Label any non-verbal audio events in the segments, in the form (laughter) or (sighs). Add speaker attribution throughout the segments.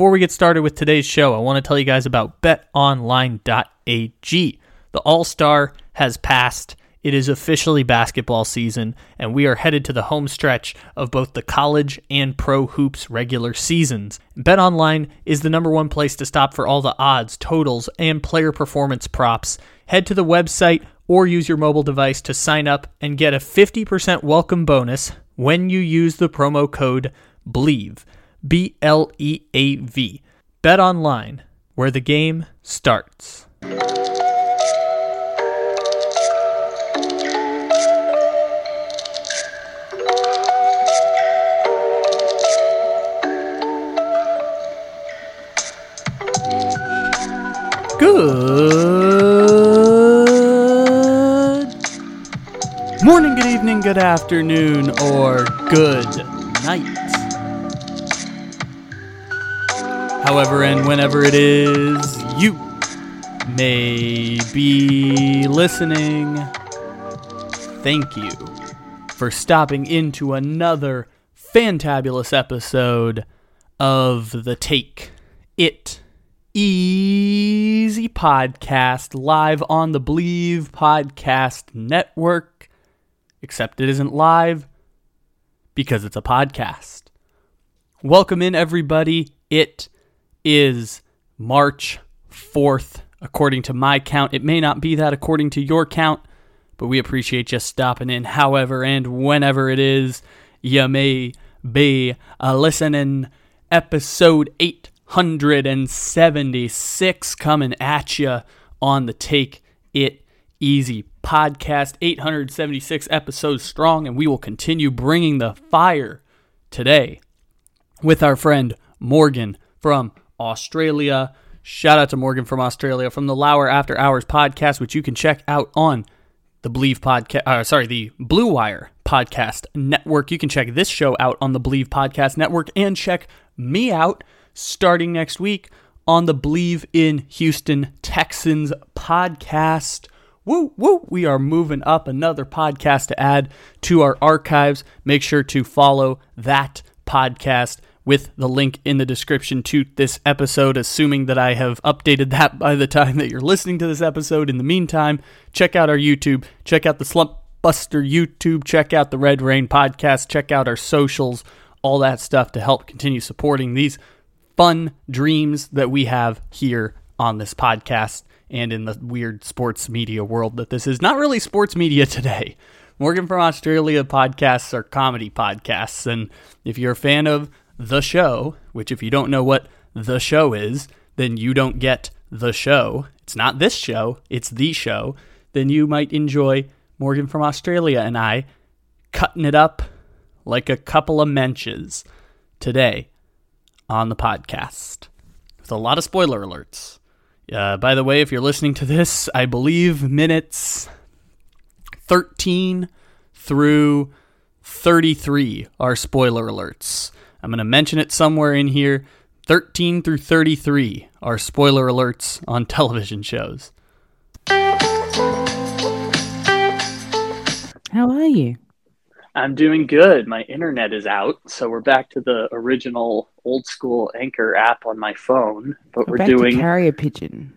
Speaker 1: before we get started with today's show, I want to tell you guys about betonline.ag. The All Star has passed. It is officially basketball season, and we are headed to the home stretch of both the college and pro hoops regular seasons. BetOnline is the number one place to stop for all the odds, totals, and player performance props. Head to the website or use your mobile device to sign up and get a 50% welcome bonus when you use the promo code BLEAV. B L E A V. Bet online, where the game starts. Good morning, good evening, good afternoon, or good night. However, and whenever it is you may be listening, thank you for stopping into another fantabulous episode of the Take It Easy podcast live on the Bleav Podcast Network. Except it isn't live because it's a podcast. Welcome in, everybody. It is March 4th, according to my count. It may not be that according to your count, but we appreciate you stopping in, however and whenever it is you may be uh, listening. Episode 876 coming at you on the Take It Easy podcast. 876 episodes strong, and we will continue bringing the fire today with our friend Morgan from Australia. Shout out to Morgan from Australia from the Lauer After Hours podcast, which you can check out on the Bleav podcast. Uh, sorry, the Blue Wire podcast network. You can check this show out on the Bleav podcast network and check me out starting next week on the Bleav in Houston Texans podcast. Woo, woo. We are moving up another podcast to add to our archives. Make sure to follow that podcast with the link in the description to this episode, assuming that I have updated that by the time that you're listening to this episode. In the meantime, check out our YouTube, check out the Slump Buster YouTube, check out the Red Rain podcast, check out our socials, all that stuff to help continue supporting these fun dreams that we have here on this podcast and in the weird sports media world that this is. Not really sports media today. Morgan from Australia podcasts are comedy podcasts. And if you're a fan of the show, which if you don't know what the show is, then you don't get the show. It's not this show, it's the show. Then you might enjoy Morgan from Australia and I cutting it up like a couple of menches today on the podcast with a lot of spoiler alerts. Uh, by the way, if you're listening to this, I believe minutes 13 through 33 are spoiler alerts. I'm going to mention it somewhere in here. 13 through 33 are spoiler alerts on television shows.
Speaker 2: How are you?
Speaker 3: I'm doing good. My internet is out, so we're back to the original old school Anchor app on my phone. But we're,
Speaker 2: back
Speaker 3: doing
Speaker 2: to carrier pigeon.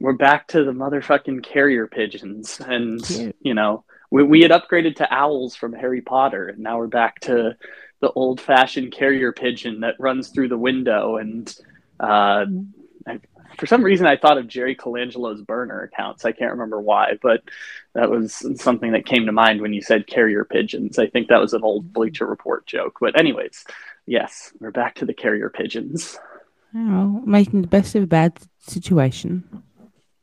Speaker 3: we're back to the motherfucking carrier pigeons, and
Speaker 2: Cute.
Speaker 3: you know we we had upgraded to owls from Harry Potter, and now we're back to the old fashioned carrier pigeon that runs through the window. And uh, I, for some reason, I thought of Jerry Colangelo's burner accounts. I can't remember why, but that was something that came to mind when you said carrier pigeons. I think that was an old Bleacher Report joke. But anyways, yes, we're back to the carrier pigeons.
Speaker 2: Oh, making the best of a bad situation.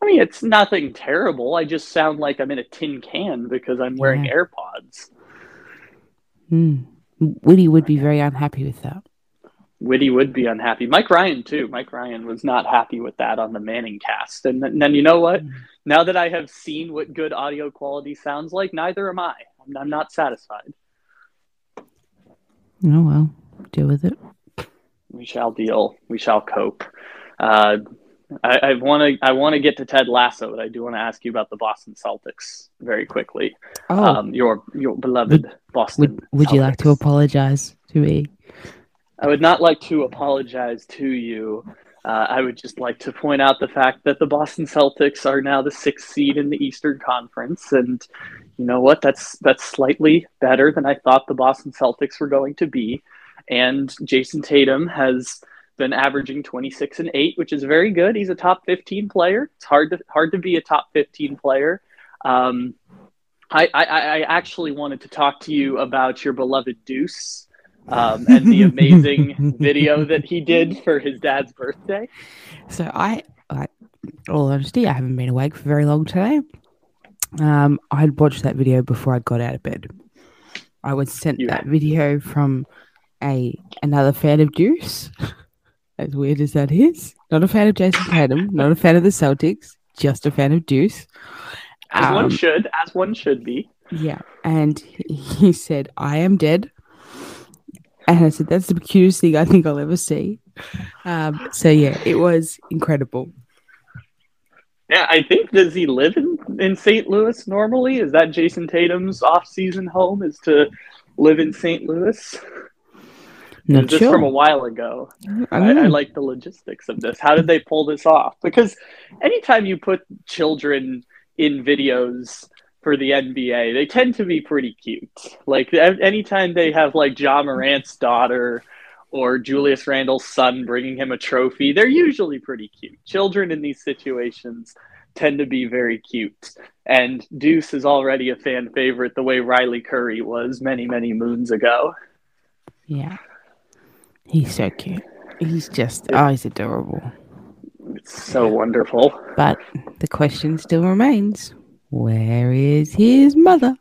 Speaker 3: I mean, it's nothing terrible. I just sound like I'm in a tin can because I'm wearing
Speaker 2: Yeah.
Speaker 3: AirPods.
Speaker 2: Hmm. Woody would be very unhappy with that.
Speaker 3: Whitty would be unhappy. Mike Ryan too. Mike Ryan was not happy with that on the Manning cast. And, then- you know what? Now that I have seen what good audio quality sounds like, neither am I. I'm, I'm not satisfied.
Speaker 2: Oh well, deal with it.
Speaker 3: We shall deal. We shall cope. Uh, I, I want to. I want to get to Ted Lasso, but I do want to ask you about the Boston Celtics very quickly.
Speaker 2: Oh,
Speaker 3: Um, your your beloved Boston.
Speaker 2: would would you like to apologize to me?
Speaker 3: I would not like to apologize to you. Uh, I would just like to point out the fact that the Boston Celtics are now the sixth seed in the Eastern Conference, and you know what? That's that's slightly better than I thought the Boston Celtics were going to be. And Jayson Tatum has been averaging 26 and 8, which is very good. He's a top 15 player. It's hard to hard to be a top 15 player. Um, I, I, I actually wanted to talk to you about your beloved Deuce um, and the (laughs) amazing video that he did for his dad's birthday.
Speaker 2: So I, I, all honesty, I haven't been awake for very long today. Um, I had watched that video before I got out of bed. I was sent
Speaker 3: You-
Speaker 2: that video from a another fan of Deuce. (laughs) as weird as that is, not a fan of Jayson Tatum, not a fan of the Celtics, just a fan of Deuce.
Speaker 3: As one
Speaker 2: Um,
Speaker 3: should, as one should be.
Speaker 2: Yeah, and he said, "I am dead," and I said, "That's the cutest thing I think I'll ever see." Um, so yeah, it was incredible.
Speaker 3: Yeah, I think does he live in, in St. Louis normally? Is that Jayson Tatum's off-season home? Is to live in St. Louis?
Speaker 2: Not
Speaker 3: this from a while ago?
Speaker 2: I
Speaker 3: I, I like the logistics of this. How did they pull this off? Because anytime you put children in videos for the NBA, they tend to be pretty cute. Like anytime they have like Ja Morant's daughter or Julius Randle's son bringing him a trophy, they're usually pretty cute. Children in these situations tend to be very cute. And Deuce is already a fan favorite the way Riley Curry was many, many moons ago.
Speaker 2: Yeah, he's so cute. He's just oh, he's adorable.
Speaker 3: It's so wonderful.
Speaker 2: But the question still remains: Where is his mother?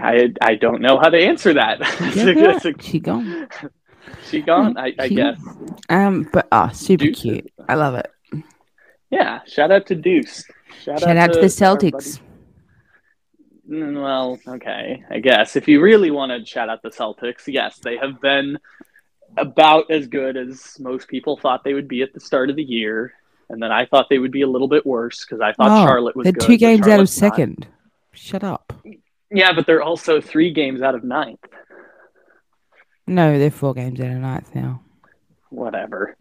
Speaker 3: I I don't know how to answer that. (laughs) That's a-
Speaker 2: Yeah,
Speaker 3: that's a-
Speaker 2: she gone.
Speaker 3: she gone, I, I
Speaker 2: She-
Speaker 3: guess.
Speaker 2: Um, but oh, super
Speaker 3: Deuce.
Speaker 2: cute. I love it.
Speaker 3: Yeah. Shout out to Deuce.
Speaker 2: Shout out to the Celtics.
Speaker 3: buddy. Mm, Well, okay. I guess if you really want to shout out the Celtics, yes, they have been about as good as most people thought they would be at the start of the year. And then I thought they would be a little bit worse because I thought
Speaker 2: Oh,
Speaker 3: Charlotte was
Speaker 2: they're
Speaker 3: good.
Speaker 2: two games out of
Speaker 3: Charlotte's not.
Speaker 2: second. Shut up.
Speaker 3: Yeah, but they're also three games out of ninth.
Speaker 2: No, they're four games out of ninth now.
Speaker 3: Whatever.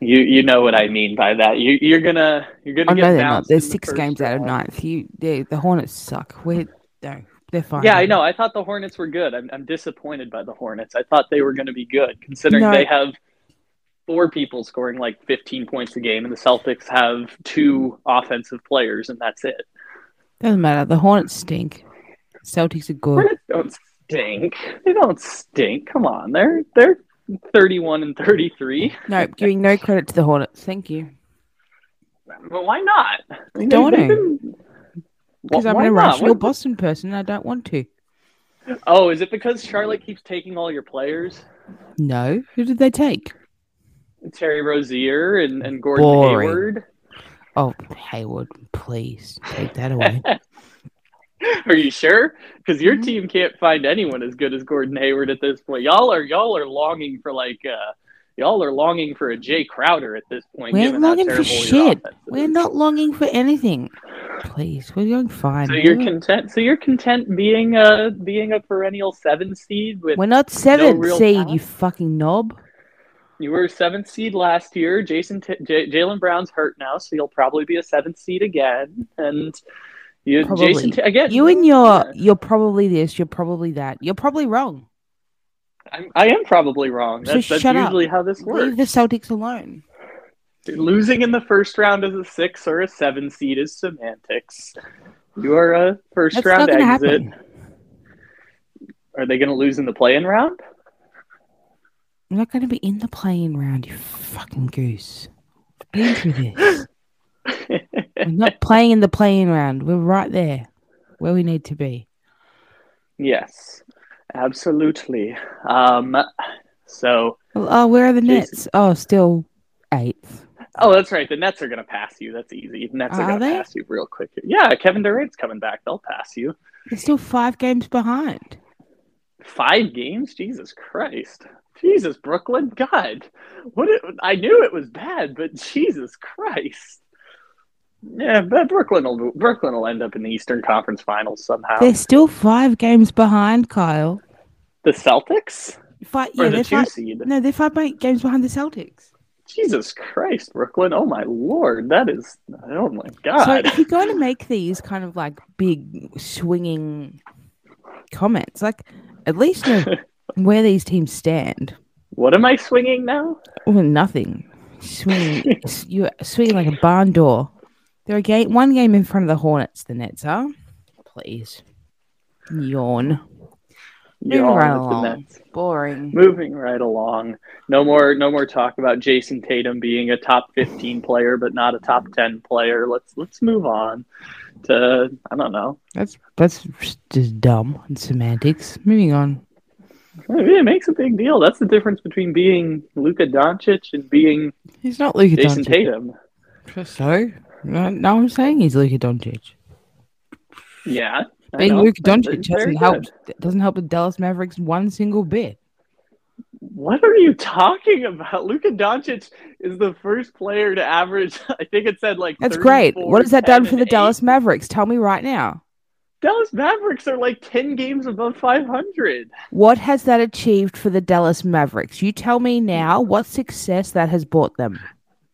Speaker 3: You you know what I mean by that. You you're gonna you're gonna
Speaker 2: Oh
Speaker 3: get
Speaker 2: no, they're not. They're
Speaker 3: the
Speaker 2: six
Speaker 3: first
Speaker 2: games out of
Speaker 3: round.
Speaker 2: ninth. You, they, the Hornets suck. We're no, they're fine.
Speaker 3: Yeah, I know. I thought the Hornets were good. I'm, I'm disappointed by the Hornets. I thought they were going to be good, considering
Speaker 2: No.
Speaker 3: they have four people scoring like 15 points a game, and the Celtics have two offensive players, and that's it.
Speaker 2: Doesn't matter. The Hornets stink. Celtics are good.
Speaker 3: Hornets don't stink. They don't stink. Come on, they're they're 31 and 33.
Speaker 2: No, giving no credit to the Hornets. Thank you.
Speaker 3: But why not? I mean,
Speaker 2: Don't
Speaker 3: they've
Speaker 2: wanna.
Speaker 3: been-
Speaker 2: Because I'm an irrational
Speaker 3: What-
Speaker 2: Boston person and I don't want to.
Speaker 3: Oh, is it because Charlotte keeps taking all your players?
Speaker 2: No. Who did they take?
Speaker 3: Terry Rozier and, and Gordon
Speaker 2: Boring.
Speaker 3: Hayward.
Speaker 2: Oh, Hayward, please take that away. (laughs)
Speaker 3: Are you sure? Because your
Speaker 2: Mhm.
Speaker 3: team can't find anyone as good as Gordon Hayward at this point. Y'all are y'all are longing for like uh y'all are longing for a Jae Crowder at this point.
Speaker 2: We're longing for shit. We're not longing for anything. Please, we're doing fine.
Speaker 3: So you're content. So you're content being a being a perennial seven seed with
Speaker 2: We're not seventh
Speaker 3: real
Speaker 2: seed, you fucking knob.
Speaker 3: you were a seventh seed last year. Jason T- J- Jaylen Brown's hurt now, so you'll probably be a seventh seed again. And you
Speaker 2: Probably.
Speaker 3: Jason T- again.
Speaker 2: You and your you're probably this, you're probably that. You're probably wrong.
Speaker 3: I'm, I am probably wrong.
Speaker 2: So
Speaker 3: That's, that's
Speaker 2: shut up.
Speaker 3: usually how this works.
Speaker 2: Leave the Celtics alone.
Speaker 3: Losing in the first round as a six or a seven seed is semantics. You are a first
Speaker 2: That's
Speaker 3: round exit.
Speaker 2: happen.
Speaker 3: Are they going to lose in the play-in round?
Speaker 2: We're not going to be in the playing round, you fucking goose. Been through this. (laughs) We're not playing in the playing round. We're right there, where we need to be.
Speaker 3: yes, absolutely. Um, so,
Speaker 2: Oh, where are the
Speaker 3: Jason.
Speaker 2: Nets? Oh, still eighth.
Speaker 3: oh, that's right. The Nets are going to pass you. That's easy. The Nets are,
Speaker 2: Are
Speaker 3: going to pass you real quick. Yeah, Kevin Durant's coming back. They'll pass you.
Speaker 2: They're still five games behind.
Speaker 3: Five games? Jesus Christ. Jesus, Brooklyn. God, what? It, I knew it was bad, but Jesus Christ. Yeah, but Brooklyn will Brooklyn will end up in the Eastern Conference Finals somehow.
Speaker 2: They're still five games behind, Kyle.
Speaker 3: The Celtics
Speaker 2: Five, yeah,
Speaker 3: the
Speaker 2: they're
Speaker 3: two
Speaker 2: five,
Speaker 3: seed?
Speaker 2: no, they're five games behind the Celtics.
Speaker 3: Jesus Christ, Brooklyn! Oh my lord, that is oh my
Speaker 2: So
Speaker 3: god.
Speaker 2: if you're going to make these kind of like big swinging comments, like at least know (laughs) where these teams stand.
Speaker 3: what am I swinging now?
Speaker 2: Well, nothing. Swinging, (laughs) you're swinging like a barn door. They're a game, one game in front of the Hornets. The Nets are. Please, yawn. Moving
Speaker 3: Yawn
Speaker 2: right
Speaker 3: the
Speaker 2: along.
Speaker 3: Nets.
Speaker 2: Boring.
Speaker 3: Moving right along. No more no more talk about Jayson Tatum being a top 15 player but not a top 10 player. Let's let's move on to I don't know.
Speaker 2: That's that's just dumb and semantics. Moving on.
Speaker 3: It makes a big deal. That's the difference between being Luka Doncic and being
Speaker 2: He's not Luka
Speaker 3: Jason
Speaker 2: Doncic.
Speaker 3: Tatum.
Speaker 2: So no, no, I'm saying he's Luka Doncic.
Speaker 3: Yeah.
Speaker 2: Being. Luka Doncic doesn't
Speaker 3: good.
Speaker 2: help. Doesn't help the Dallas Mavericks one single bit.
Speaker 3: What are you talking about? Luka Doncic is the first player to average (laughs) I think it said like
Speaker 2: That's great. What has that done for the
Speaker 3: eight.
Speaker 2: Dallas Mavericks? Tell me right now.
Speaker 3: Dallas Mavericks are like 10 games above 500.
Speaker 2: What has that achieved for the Dallas Mavericks? You tell me now what success that has brought them.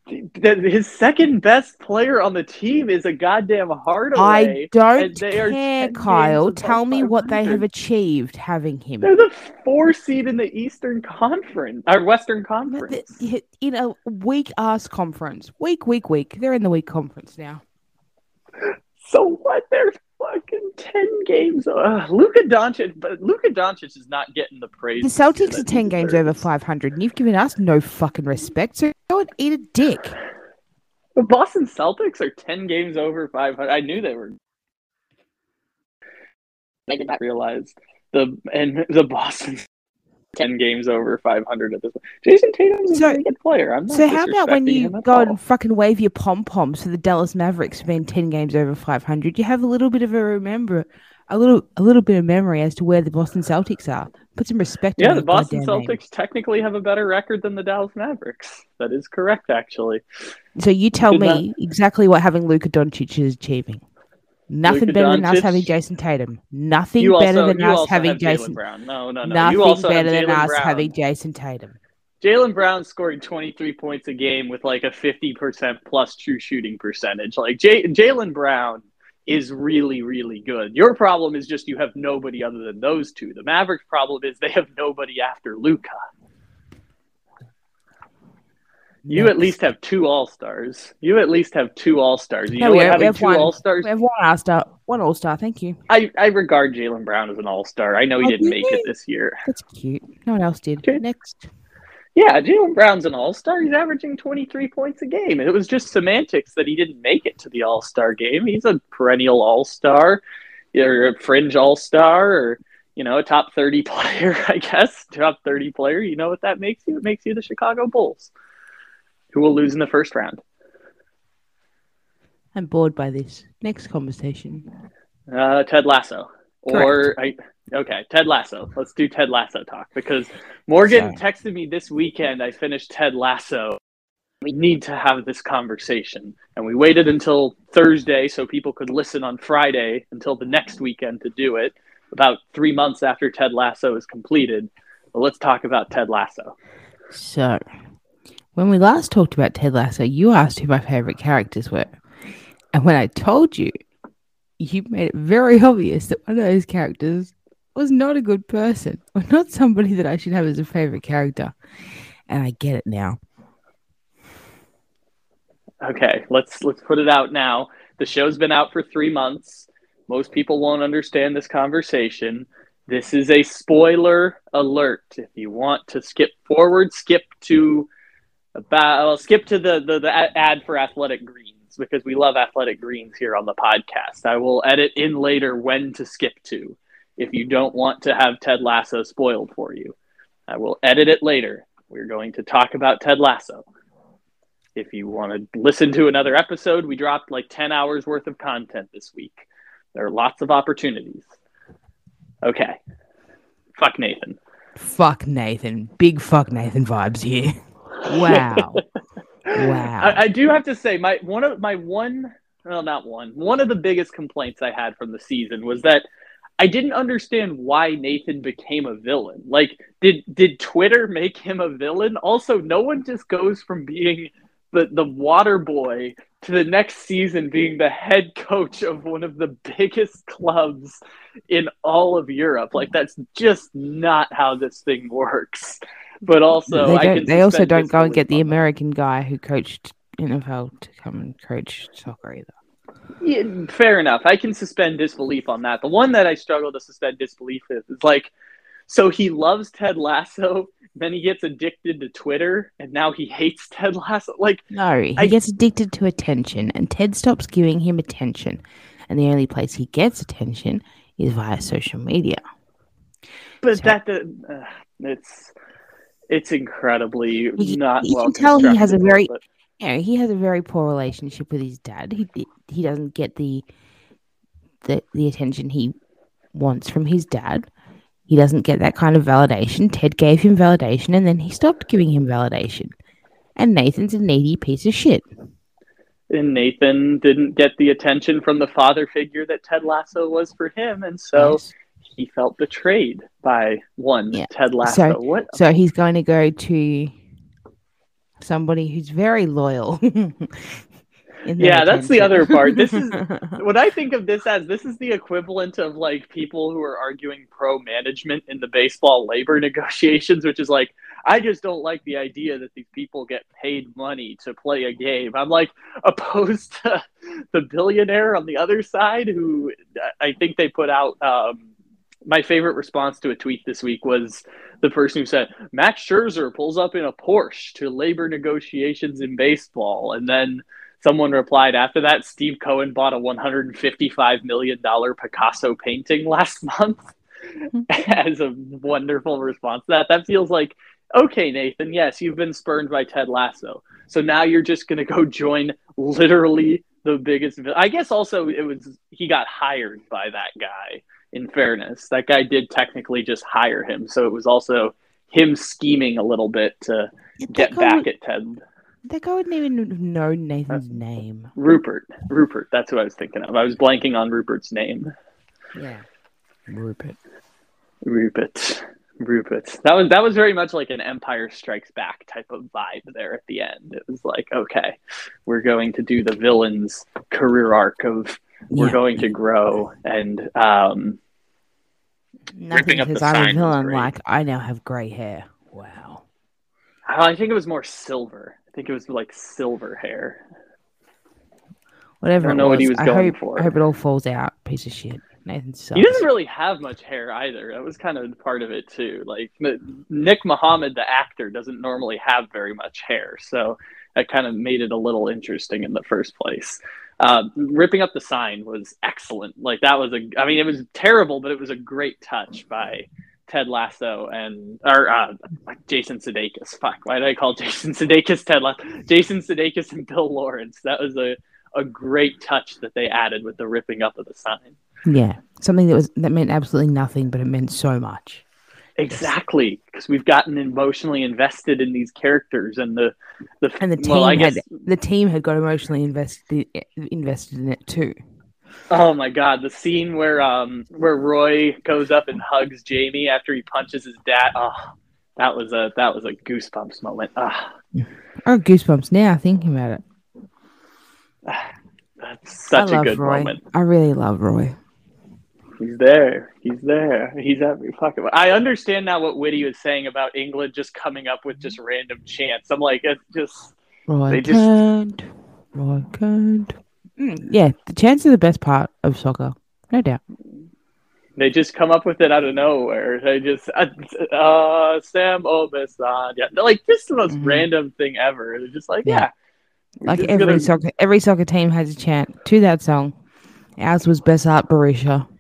Speaker 3: His second best player on the team is a goddamn Hardaway.
Speaker 2: I don't
Speaker 3: they
Speaker 2: care,
Speaker 3: 10
Speaker 2: Kyle. Tell me what they have achieved having him.
Speaker 3: They're the four seed in the Eastern Conference or Western Conference.
Speaker 2: In a weak ass conference. Weak, weak, weak. They're in the weak conference now.
Speaker 3: So what? They're fucking ten games. Uh, Luka Doncic, but Luka Doncic is not getting the praise.
Speaker 2: The Celtics are 10 games over 500, and you've given us no fucking respect, so eat a dick.
Speaker 3: The Boston Celtics are ten games over five hundred. I knew they were. I did not realize the and the Boston (laughs) ten games over five hundred at this point. Jayson Tatum's a
Speaker 2: So-
Speaker 3: very good player. I'm not
Speaker 2: So how about when you go
Speaker 3: all.
Speaker 2: and fucking wave your pom poms for the Dallas Mavericks being ten games over five hundred? You have a little bit of a remember, a little a little bit of memory as to where the Boston Celtics are. Put some respect.
Speaker 3: Yeah, the Boston
Speaker 2: goddamn name.
Speaker 3: Celtics technically have a better record than the Dallas Mavericks. That is correct, actually.
Speaker 2: So you tell
Speaker 3: Good
Speaker 2: me exactly what having Luka Doncic is achieving. Nothing
Speaker 3: Luka
Speaker 2: better than us having Jayson Tatum. Nothing
Speaker 3: You
Speaker 2: better
Speaker 3: also,
Speaker 2: than us having Jason.
Speaker 3: Brown. No, no, no.
Speaker 2: Nothing
Speaker 3: you also
Speaker 2: better than us
Speaker 3: Brown.
Speaker 2: having Jason Tatum.
Speaker 3: Jaylen Brown scoring 23 points a game with like a 50% plus true shooting percentage. Like J- Jaylen Brown is really, really good. Your problem is just you have nobody other than those two. The Mavericks' problem is they have nobody after Luka. You at least have two All Stars. You at least have two All Stars. You
Speaker 2: No,
Speaker 3: know
Speaker 2: we
Speaker 3: what?
Speaker 2: have- we have
Speaker 3: two
Speaker 2: one.
Speaker 3: All Stars.
Speaker 2: We have one All Star, one All Star. Thank you.
Speaker 3: I, I regard Jaylen Brown as an All Star. I know he
Speaker 2: Oh,
Speaker 3: didn't make it this year.
Speaker 2: That's cute. No one else did.
Speaker 3: Okay.
Speaker 2: Next.
Speaker 3: Yeah, Jaylen Brown's an all star. He's averaging 23 points a game. It was just semantics that he didn't make it to the all star game. He's a perennial all star, or a fringe all star, or, you know, a top 30 (laughs) player, I guess. Top 30 player. You know what that makes you? It makes you the Chicago Bulls, who will lose in the first round.
Speaker 2: I'm bored by this. Next conversation.
Speaker 3: Uh, Ted Lasso. Or, I, okay, Ted Lasso. Let's do Ted Lasso talk because Morgan texted me this weekend. I finished Ted Lasso. We need to have this conversation. And we waited until Thursday so people could listen on Friday until the next weekend to do it, about three months after Ted Lasso is completed. But let's talk about Ted Lasso.
Speaker 2: So, when we last talked about Ted Lasso, you asked who my favorite characters were. And when I told you, you made it very (laughs) obvious that one of those characters was not a good person or not somebody that I should have as a favorite character. And I get it now.
Speaker 3: Okay, let's let's put it out now. The show's been out for three months. Most people won't understand this conversation. This is a spoiler alert. If you want to skip forward, skip to about well, skip to the, the the ad for Athletic Greens because we love Athletic Greens here on the podcast. I will edit in later when to skip to if you don't want to have Ted Lasso spoiled for you. I will edit it later. We're going to talk about Ted Lasso. If you want to listen to another episode, we dropped like 10 hours worth of content this week. There are lots of opportunities. Okay. Fuck Nathan.
Speaker 2: Fuck Nathan. Big fuck Nathan vibes here. Wow. (laughs) wow.
Speaker 3: I, I do have to say, my one of my one, well, not one, one of the biggest complaints I had from the season was that I didn't understand why Nathan became a villain. Like, did did Twitter make him a villain? Also, no one just goes from being the the water boy to the next season being the head coach of one of the biggest clubs in all of Europe. Like, that's just not how this thing works. But also,
Speaker 2: they, don't,
Speaker 3: can
Speaker 2: they also don't go and get the. American guy who coached NFL to come and coach soccer either.
Speaker 3: Yeah, fair enough. I can suspend disbelief on that. The one that I struggle to suspend disbelief with is like, so he loves Ted Lasso, (laughs) then he gets addicted to Twitter, and now he hates (laughs) Ted Lasso. Like,
Speaker 2: No, he
Speaker 3: I-
Speaker 2: gets addicted to attention, and Ted stops giving him attention. And the only place he gets attention is via social media.
Speaker 3: but
Speaker 2: So-
Speaker 3: that uh, it's it's incredibly
Speaker 2: You-
Speaker 3: not
Speaker 2: you
Speaker 3: well
Speaker 2: can tell he has a very-
Speaker 3: but-
Speaker 2: You know, he has a very poor relationship with his dad. He he doesn't get the the the attention he wants from his dad. He doesn't get that kind of validation. Ted gave him validation, and then he stopped giving him validation. And Nathan's a needy piece of shit.
Speaker 3: and Nathan didn't get the attention from the father figure that Ted Lasso was for him, and so
Speaker 2: Yes.
Speaker 3: He felt betrayed by one
Speaker 2: Yeah.
Speaker 3: Ted Lasso. what
Speaker 2: So he's going to go to somebody who's very loyal. (laughs)
Speaker 3: Yeah, that's the other part. This is- (laughs) what I think of this as this is the equivalent of like people who are arguing pro management in the baseball labor (laughs) negotiations, which is like, I just don't like the idea that these people get paid money to play a game. I'm like opposed to the billionaire on the other side who I think they put out. Um, my favorite response to a tweet this week was the person who said, Max Scherzer pulls up in a Porsche to labor negotiations in baseball. And then someone replied after that steve cohen bought a 155 million dollar picasso painting last month (laughs) as a wonderful response to that. That feels like okay nathan yes you've been spurned by ted lasso. So now you're just going to go join literally the biggest i guess also it was he got hired by that guy in fairness that guy did technically just hire him so it was also him scheming a little bit to get back
Speaker 2: would-
Speaker 3: at ted
Speaker 2: That guy wouldn't even know Nathan's name.
Speaker 3: Rupert. Rupert. That's who I was thinking of. I was blanking on Rupert's name.
Speaker 2: Yeah. Rupert.
Speaker 3: Rupert. Rupert. That was that was very much like an Empire Strikes Back type of vibe there at the end. It was like, okay, we're going to do the villain's career arc of we're
Speaker 2: Yeah.
Speaker 3: going to grow and um
Speaker 2: Nothing
Speaker 3: up the
Speaker 2: says I'm
Speaker 3: sign
Speaker 2: a
Speaker 3: was
Speaker 2: villain
Speaker 3: great.
Speaker 2: like I now have grey hair. Wow.
Speaker 3: I think it was more silver. I think it was like silver hair.
Speaker 2: Whatever
Speaker 3: I don't
Speaker 2: it
Speaker 3: know what he was
Speaker 2: I
Speaker 3: going
Speaker 2: hope,
Speaker 3: for.
Speaker 2: I hope it all falls out. Piece of shit. Nathan sucks.
Speaker 3: He doesn't really have much hair either. That was kind of part of it too. Like Nick Mohammed, the actor, doesn't normally have very much hair, so that kind of made it a little interesting in the first place. Uh, ripping up the sign was excellent. Like that was a. I mean, it was terrible, but it was a great touch by Ted Lasso and or uh, Jason Sudeikis. Fuck, why did I call (laughs) Jason Sudeikis Ted Lasso? Jason Sudeikis and Bill Lawrence. That was a a great touch that they added with the ripping up of the sign.
Speaker 2: Yeah. Something that was that meant absolutely nothing, but it meant so much.
Speaker 3: Exactly, because we've gotten emotionally invested in these characters and the the
Speaker 2: And the team
Speaker 3: well, I
Speaker 2: had
Speaker 3: guess
Speaker 2: the team had got emotionally invested invested in it too.
Speaker 3: oh my god, the scene where um where Roy goes up and hugs Jamie after he punches his dad. Oh, that was a that was a goosebumps moment. Ah,
Speaker 2: Oh, goosebumps now thinking about it. (sighs)
Speaker 3: that's such
Speaker 2: I
Speaker 3: a good
Speaker 2: Roy.
Speaker 3: moment.
Speaker 2: I really love Roy.
Speaker 3: He's there. He's there. He's every fucking. I understand now what Whitty was saying about England just coming up with just random chants. I'm like, it's just
Speaker 2: Roy
Speaker 3: They just-.
Speaker 2: Roy can't. Mm, yeah, the chants are the best part of soccer, no doubt.
Speaker 3: They just come up with it out of nowhere. They just uh, uh Sam Obisanya. Yeah, they're like just the most
Speaker 2: Mhm.
Speaker 3: random thing ever. They're just like,
Speaker 2: Yeah.
Speaker 3: yeah.
Speaker 2: Like every
Speaker 3: gonna-
Speaker 2: soccer, every soccer team has a chant to that song. Ours was Berisha.
Speaker 3: Best
Speaker 2: not
Speaker 3: out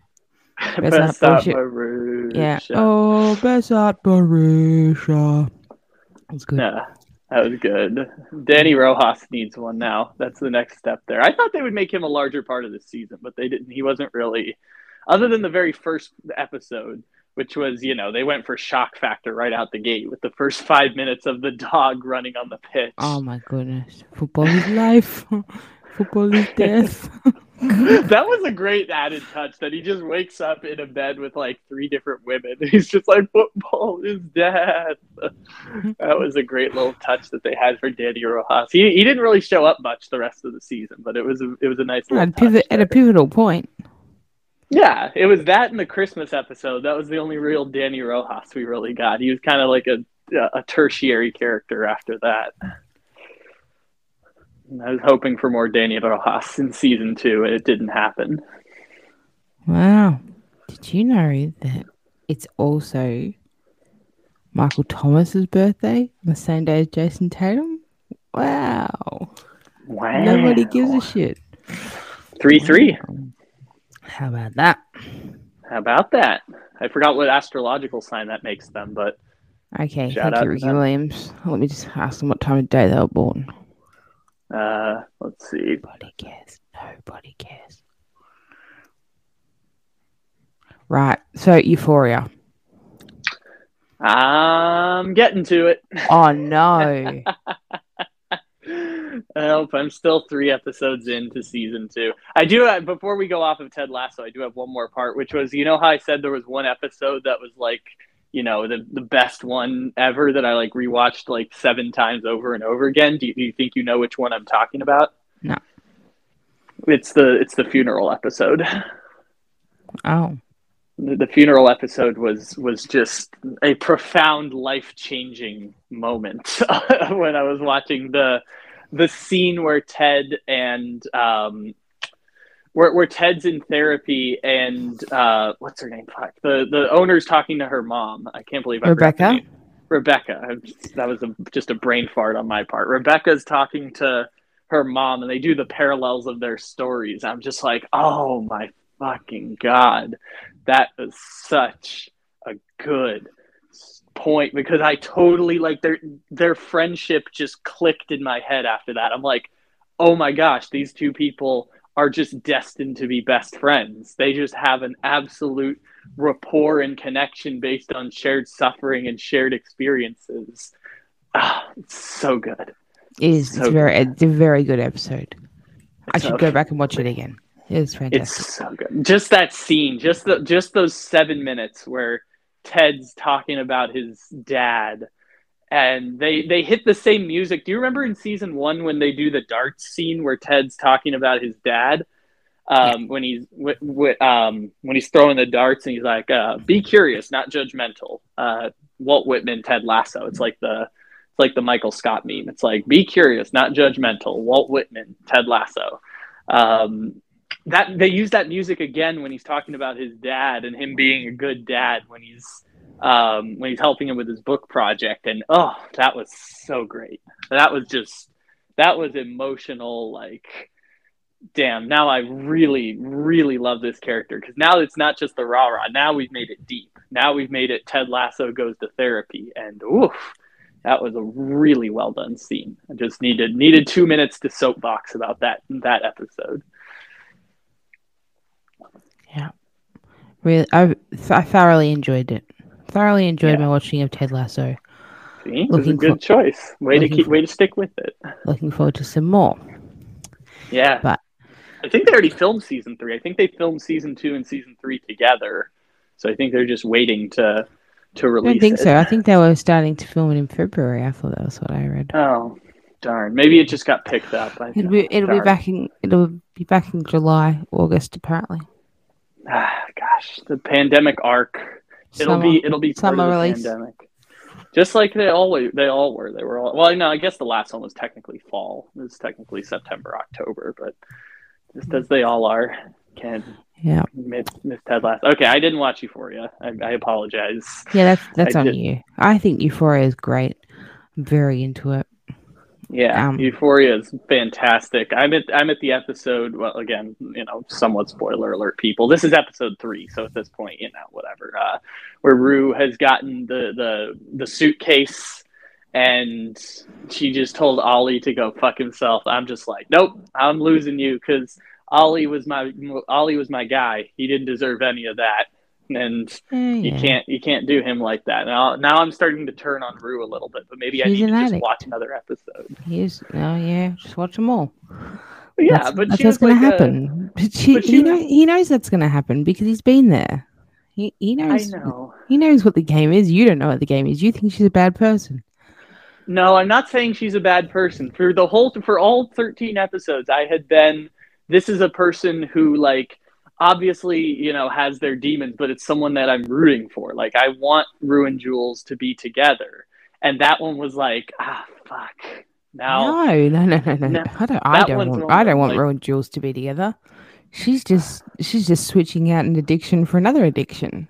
Speaker 3: (laughs)
Speaker 2: bullshit.
Speaker 3: Maroon.
Speaker 2: Yeah. Oh, Besart Berisha. That's good.
Speaker 3: Yeah, that was good. Dani Rojas needs one now. That's the next step there. I thought they would make him a larger part of the season, but they didn't. He wasn't really, other than the very first episode, which was, you know, they went for shock factor right out the gate with the first five minutes of the dog running on the pitch.
Speaker 2: Oh my goodness. Football is life. (laughs) Football is death. (laughs) (laughs)
Speaker 3: that was a great added touch that he just wakes up in a bed with like three different women. (laughs) He's just like, football is death. (laughs) that was a great little touch that they had for Dani Rojas. He, he didn't really show up much the rest of the season, but it was a, it was a nice little
Speaker 2: At, pivot, at a pivotal point.
Speaker 3: Yeah, it was that in the Christmas episode. That was the only real Dani Rojas we really got. He was kind of like a a tertiary character after that. I was hoping for more Dani Rojas in season two, and it didn't happen.
Speaker 2: Wow. Did you know that it's also Michael Thomas's birthday on the same day as Jayson Tatum? Wow.
Speaker 3: Wow.
Speaker 2: Nobody gives a shit.
Speaker 3: Three three.
Speaker 2: How about that?
Speaker 3: How about that? I forgot what astrological sign that makes them, but
Speaker 2: Okay,
Speaker 3: Shout
Speaker 2: thank you, Ricky. Williams. Let me just ask them what time of day they were born.
Speaker 3: Uh, let's see.
Speaker 2: Nobody cares. Nobody cares. Right. So Euphoria.
Speaker 3: I'm getting to it.
Speaker 2: Oh no. (laughs)
Speaker 3: Nope, I'm still three episodes into season two. I do have, before we go off of Ted Lasso, I do have one more part, which was you know how I said there was one episode that was like, you know, the the best one ever that I like rewatched like seven times over and over again. Do you, do you think you know which one I'm talking about?
Speaker 2: No.
Speaker 3: It's the it's the funeral episode.
Speaker 2: oh.
Speaker 3: the, the funeral episode was was just a profound life changing moment (laughs) when I was watching the the scene where Ted and um where, where Ted's in therapy and uh what's her name? Fuck. The the owner's talking to her mom. I can't believe I
Speaker 2: Rebecca?
Speaker 3: Rebecca. That was a, just a brain fart on my part. Rebecca's talking to her mom and they do the parallels of their stories. I'm just like oh my fucking god. That was such a good point because I totally like their their friendship just clicked in my head after that. I'm like, oh my gosh, these two people are just destined to be best friends. They just have an absolute rapport and connection based on shared suffering and shared experiences. Ah, it's so good.
Speaker 2: It is
Speaker 3: So
Speaker 2: it's very it's a very good episode. I
Speaker 3: So-
Speaker 2: should go back and watch it again. It's fantastic.
Speaker 3: It's so good. Just that scene, just the just those seven minutes where Ted's talking about his dad, and they they hit the same music. Do you remember in season one when they do the darts scene where Ted's talking about his dad? Um, when he's w- w- um, when he's throwing the darts and he's like, uh, "Be curious, not judgmental." Uh, Walt Whitman, Ted Lasso. It's like the it's like the Michael Scott meme. It's like, "Be curious, not judgmental." Walt Whitman, Ted Lasso. Um, that they use that music again when he's talking about his dad and him being a good dad when he's um, when he's helping him with his book project. And oh that was so great. That was just that was emotional like damn now i really really love this character. Because now it's not just the rah rah now we've made it deep. Now we've made it ted lasso goes to therapy. And oof that was a really well done scene. I just needed needed two minutes to soapbox about that that episode.
Speaker 2: Yeah, Really, I, I thoroughly enjoyed it. Thoroughly enjoyed
Speaker 3: Yeah.
Speaker 2: my watching of Ted Lasso.
Speaker 3: See, it was a
Speaker 2: Looking
Speaker 3: good
Speaker 2: for-
Speaker 3: choice. Way to keep,
Speaker 2: for-
Speaker 3: way to stick with it.
Speaker 2: Looking forward to some more.
Speaker 3: Yeah,
Speaker 2: But-
Speaker 3: I think they already filmed season three. I think they filmed season two and season three together. So I think they're just waiting to to
Speaker 2: I
Speaker 3: release.
Speaker 2: don't think
Speaker 3: it.
Speaker 2: so. I think they were starting to film it in February. I thought that was what I read.
Speaker 3: Oh, darn! Maybe it just got picked up. I,
Speaker 2: It'll be it'll be back in it'll be back in July, August apparently.
Speaker 3: Ah, gosh, the pandemic arc. It'll
Speaker 2: Summer.
Speaker 3: be it'll be
Speaker 2: summer release.
Speaker 3: pandemic. Just like they always they all were. They were all well. No, I guess the last one was technically fall. It was technically September, October, but just as they all are. Can
Speaker 2: Yeah.
Speaker 3: miss, miss Ted Lasso. Okay, I didn't watch Euphoria. I, I apologize.
Speaker 2: Yeah, that's that's
Speaker 3: I
Speaker 2: on
Speaker 3: did-
Speaker 2: you. I think Euphoria is great. I'm very into it.
Speaker 3: Yeah,
Speaker 2: Um,
Speaker 3: Euphoria is fantastic. I'm at I'm at the episode. Well, again, you know, somewhat spoiler alert, people. This is episode three, so at this point, you know, whatever. Uh, where Rue has gotten the the the suitcase, and she just told Ollie to go fuck himself. I'm just like, nope, I'm losing you because Ollie was my Ollie was my guy. He didn't deserve any of that, and oh,
Speaker 2: Yeah,
Speaker 3: you can't you can't do him like that. Now now I'm starting to turn on Rue a little bit, but maybe I
Speaker 2: He's
Speaker 3: need to just watch another episode.
Speaker 2: He is. Oh yeah, just watch them all.
Speaker 3: yeah,
Speaker 2: that's,
Speaker 3: but
Speaker 2: that's what's going to
Speaker 3: like a-
Speaker 2: happen. But she,
Speaker 3: but she
Speaker 2: he,
Speaker 3: was-
Speaker 2: know, he knows that's going to happen because he's been there. He, he
Speaker 3: I
Speaker 2: knows.
Speaker 3: know.
Speaker 2: He knows what the game is. You don't know what the game is. You think she's a bad person.
Speaker 3: No, I'm not saying she's a bad person. For the whole for all 13 episodes, I had been this is a person who like obviously, you know, has their demons, but it's someone that I'm rooting for. Like I want Rue and Jules to be together. And that one was like, ah fuck. Now
Speaker 2: No, no, no, no, no.
Speaker 3: No,
Speaker 2: I don't. I don't want. I don't want
Speaker 3: like-
Speaker 2: and Jules to be together. She's just. She's just switching out an addiction for another addiction,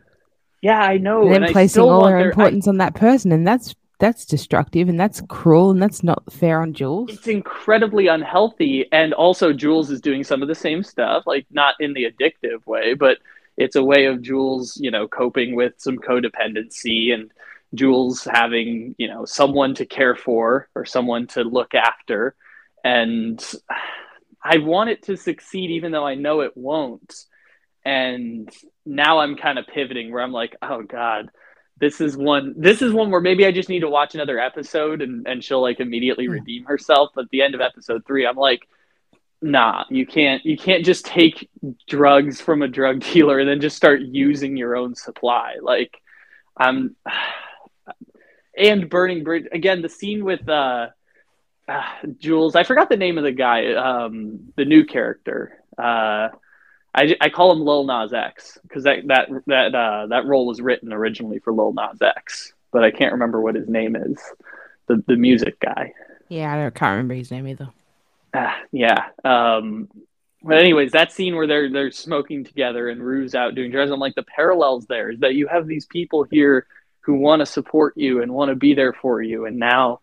Speaker 3: yeah, I know.
Speaker 2: and
Speaker 3: and
Speaker 2: then
Speaker 3: I
Speaker 2: placing all her
Speaker 3: their- I-
Speaker 2: importance on that person, and that's that's destructive, and that's cruel, and that's not fair on Jules.
Speaker 3: it's incredibly unhealthy. And also jules is doing some of the same stuff like not in the addictive way but it's a way of jules you know coping with some codependency and jules having you know someone to care for or someone to look after. And i want it to succeed even though i know it won't. And now i'm kind of pivoting where i'm like oh god this is one this is one where maybe I just need to watch another episode and, and she'll like immediately redeem herself. But at the end of episode three, I'm like, nah, you can't you can't just take drugs from a drug (laughs) dealer and then just start using your own supply. Like I'm (sighs) and burning bridge again, the scene with uh, uh (sighs) Jules, I forgot the name of the guy, um, the new character. Uh I, I call him Lil Nas X because that that that uh, that role was written originally for Lil Nas X, but I can't remember what his name is. The the music guy.
Speaker 2: Yeah, I don't, can't remember his name either.
Speaker 3: Ah, yeah. Um, but anyways, that scene where they're they're smoking together and Rue's out doing drugs, I'm like the parallels there is that you have these people here who want to support you and want to be there for you, and now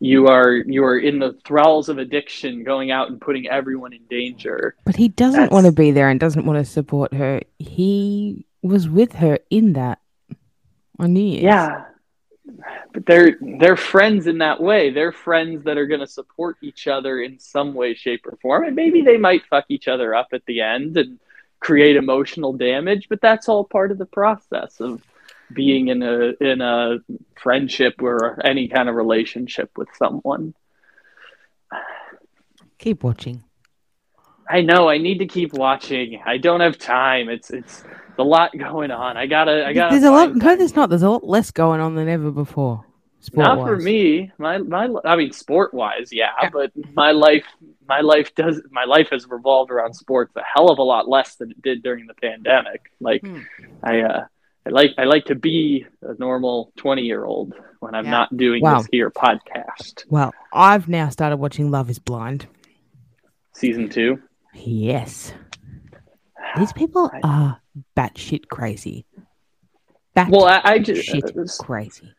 Speaker 3: you are you are in the thralls of addiction, going out and putting everyone in danger.
Speaker 2: But he doesn't
Speaker 3: That's-
Speaker 2: want to be there and doesn't want to support her. He was with her in that on New Year's.
Speaker 3: Yeah. But they're they're friends in that way. They're friends that are going to support each other in some way, shape, or form. And maybe they might fuck each other up at the end and create emotional damage. But that's all part of the process of being in a in a friendship or any kind of relationship with someone.
Speaker 2: Keep watching.
Speaker 3: I know I need to keep watching. I don't have time. It's it's a lot going on. I gotta I gotta.
Speaker 2: there's a lot.
Speaker 3: find
Speaker 2: No, there's not. There's a lot less going on than ever before.
Speaker 3: Not for me. My my I mean sport wise, yeah,
Speaker 2: Yeah.
Speaker 3: but my life my life does my life has revolved around sports a hell of a lot less than it did during the pandemic. Like
Speaker 2: Hmm.
Speaker 3: I uh I like I like to be a normal 20-year-old when I'm
Speaker 2: Yeah.
Speaker 3: not doing
Speaker 2: Wow.
Speaker 3: this here podcast.
Speaker 2: Well, I've now started watching Love Is Blind.
Speaker 3: Season 2.
Speaker 2: Yes, (sighs) these people are batshit crazy. Bat
Speaker 3: Well, I, I just
Speaker 2: shit crazy.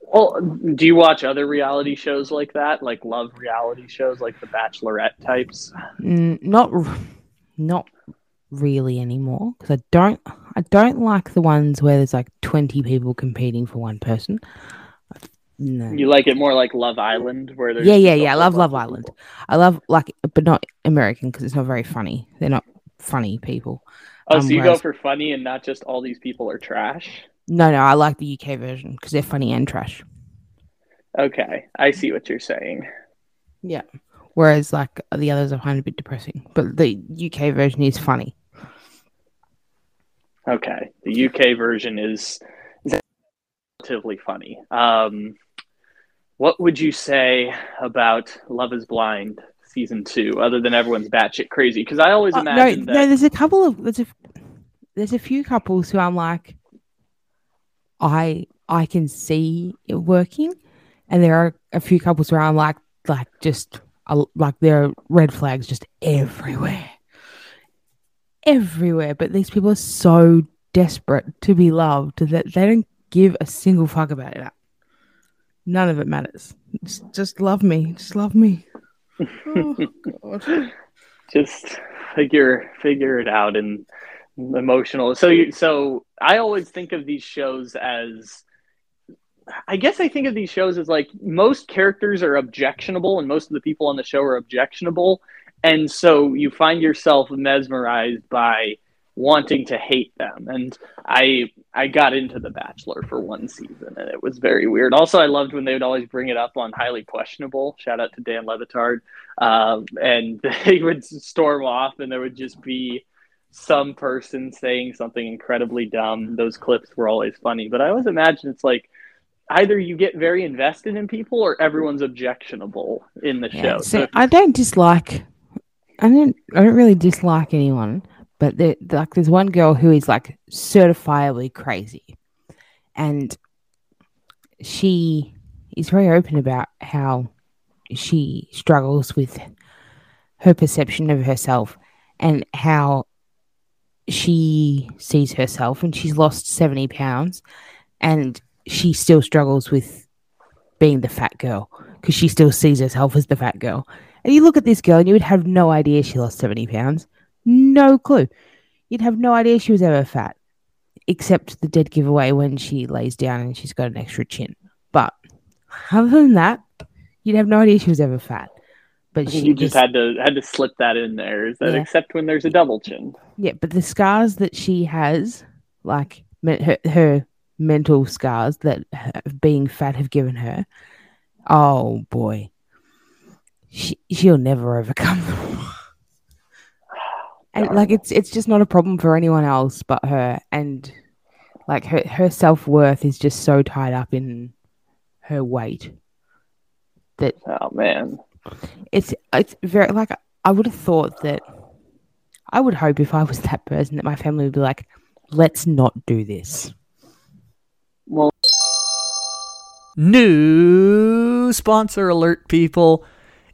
Speaker 3: well, do you watch other reality shows like that, like love reality shows, like the Bachelorette types?
Speaker 2: Mm, not, not really anymore because I don't. I don't like the ones where there's like twenty people competing for one person. No.
Speaker 3: You like it more like Love Island, where there's
Speaker 2: Yeah, yeah, yeah. I love Love Island.
Speaker 3: people?
Speaker 2: I love like, but not American because it's not very funny. They're not funny people.
Speaker 3: Oh,
Speaker 2: Um,
Speaker 3: so you go for funny and not just all these people are trash?
Speaker 2: No, no, I like the UK version because they're funny and trash.
Speaker 3: Okay, I see what you're saying.
Speaker 2: Yeah. Whereas like the others I find a bit depressing, but the UK version is funny.
Speaker 3: Okay, the UK version is, is relatively funny. Um, what would you say about Love Is Blind season two, other than everyone's batshit crazy? Because I always imagine
Speaker 2: Uh, no,
Speaker 3: imagine
Speaker 2: no, there's a couple of there's a there's a few couples who I'm like, I I can see it working, and there are a few couples where I'm like like just like there are red flags just everywhere, everywhere. But these people are so desperate to be loved that they don't give a single fuck about it. None of it matters. Just, just love me. Just love me. (laughs) Oh, God.
Speaker 3: just figure figure it out and emotional so you so i always think of these shows as i guess i think of these shows as like most characters are objectionable and most of the people on the show are objectionable and so you find yourself mesmerized by
Speaker 4: wanting to hate them. And I I got into The Bachelor for one season, and it was very weird. Also, I loved when they would always bring it up on Highly Questionable. Shout out to Dan Le Batard. Um, and (laughs) they would storm off, and there would just be some person saying something incredibly dumb. Those clips were always funny, but I always imagine it's like either you get very invested in people or everyone's objectionable in the
Speaker 2: Yeah,
Speaker 4: show.
Speaker 2: so I don't dislike. I don't. I don't really dislike anyone, but like, there's one girl who is like certifiably crazy, and she is very open about how she struggles with her perception of herself and how she sees herself, and she's lost seventy pounds, and she still struggles with being the fat girl because she still sees herself as the fat girl. And you look at this girl and you would have no idea she lost 70 pounds. No clue. You'd have no idea she was ever fat, except the dead giveaway when she lays down and she's got an extra chin. But other than that, you'd have no idea she was ever fat. But she
Speaker 4: you just had to had to slip that in there. Is that
Speaker 2: Yeah.
Speaker 4: except when there's a double chin?
Speaker 2: Yeah, but the scars that she has, like her, her mental scars that being fat have given her, oh boy, she she'll never overcome them. (sighs) and like it's it's just not a problem for anyone else but her, and like her her self worth is just so tied up in her weight that
Speaker 4: Oh man.
Speaker 2: it's it's very like I would have thought that I would hope if I was that person that my family would be like, let's not do this.
Speaker 4: Well,
Speaker 3: New sponsor alert, people.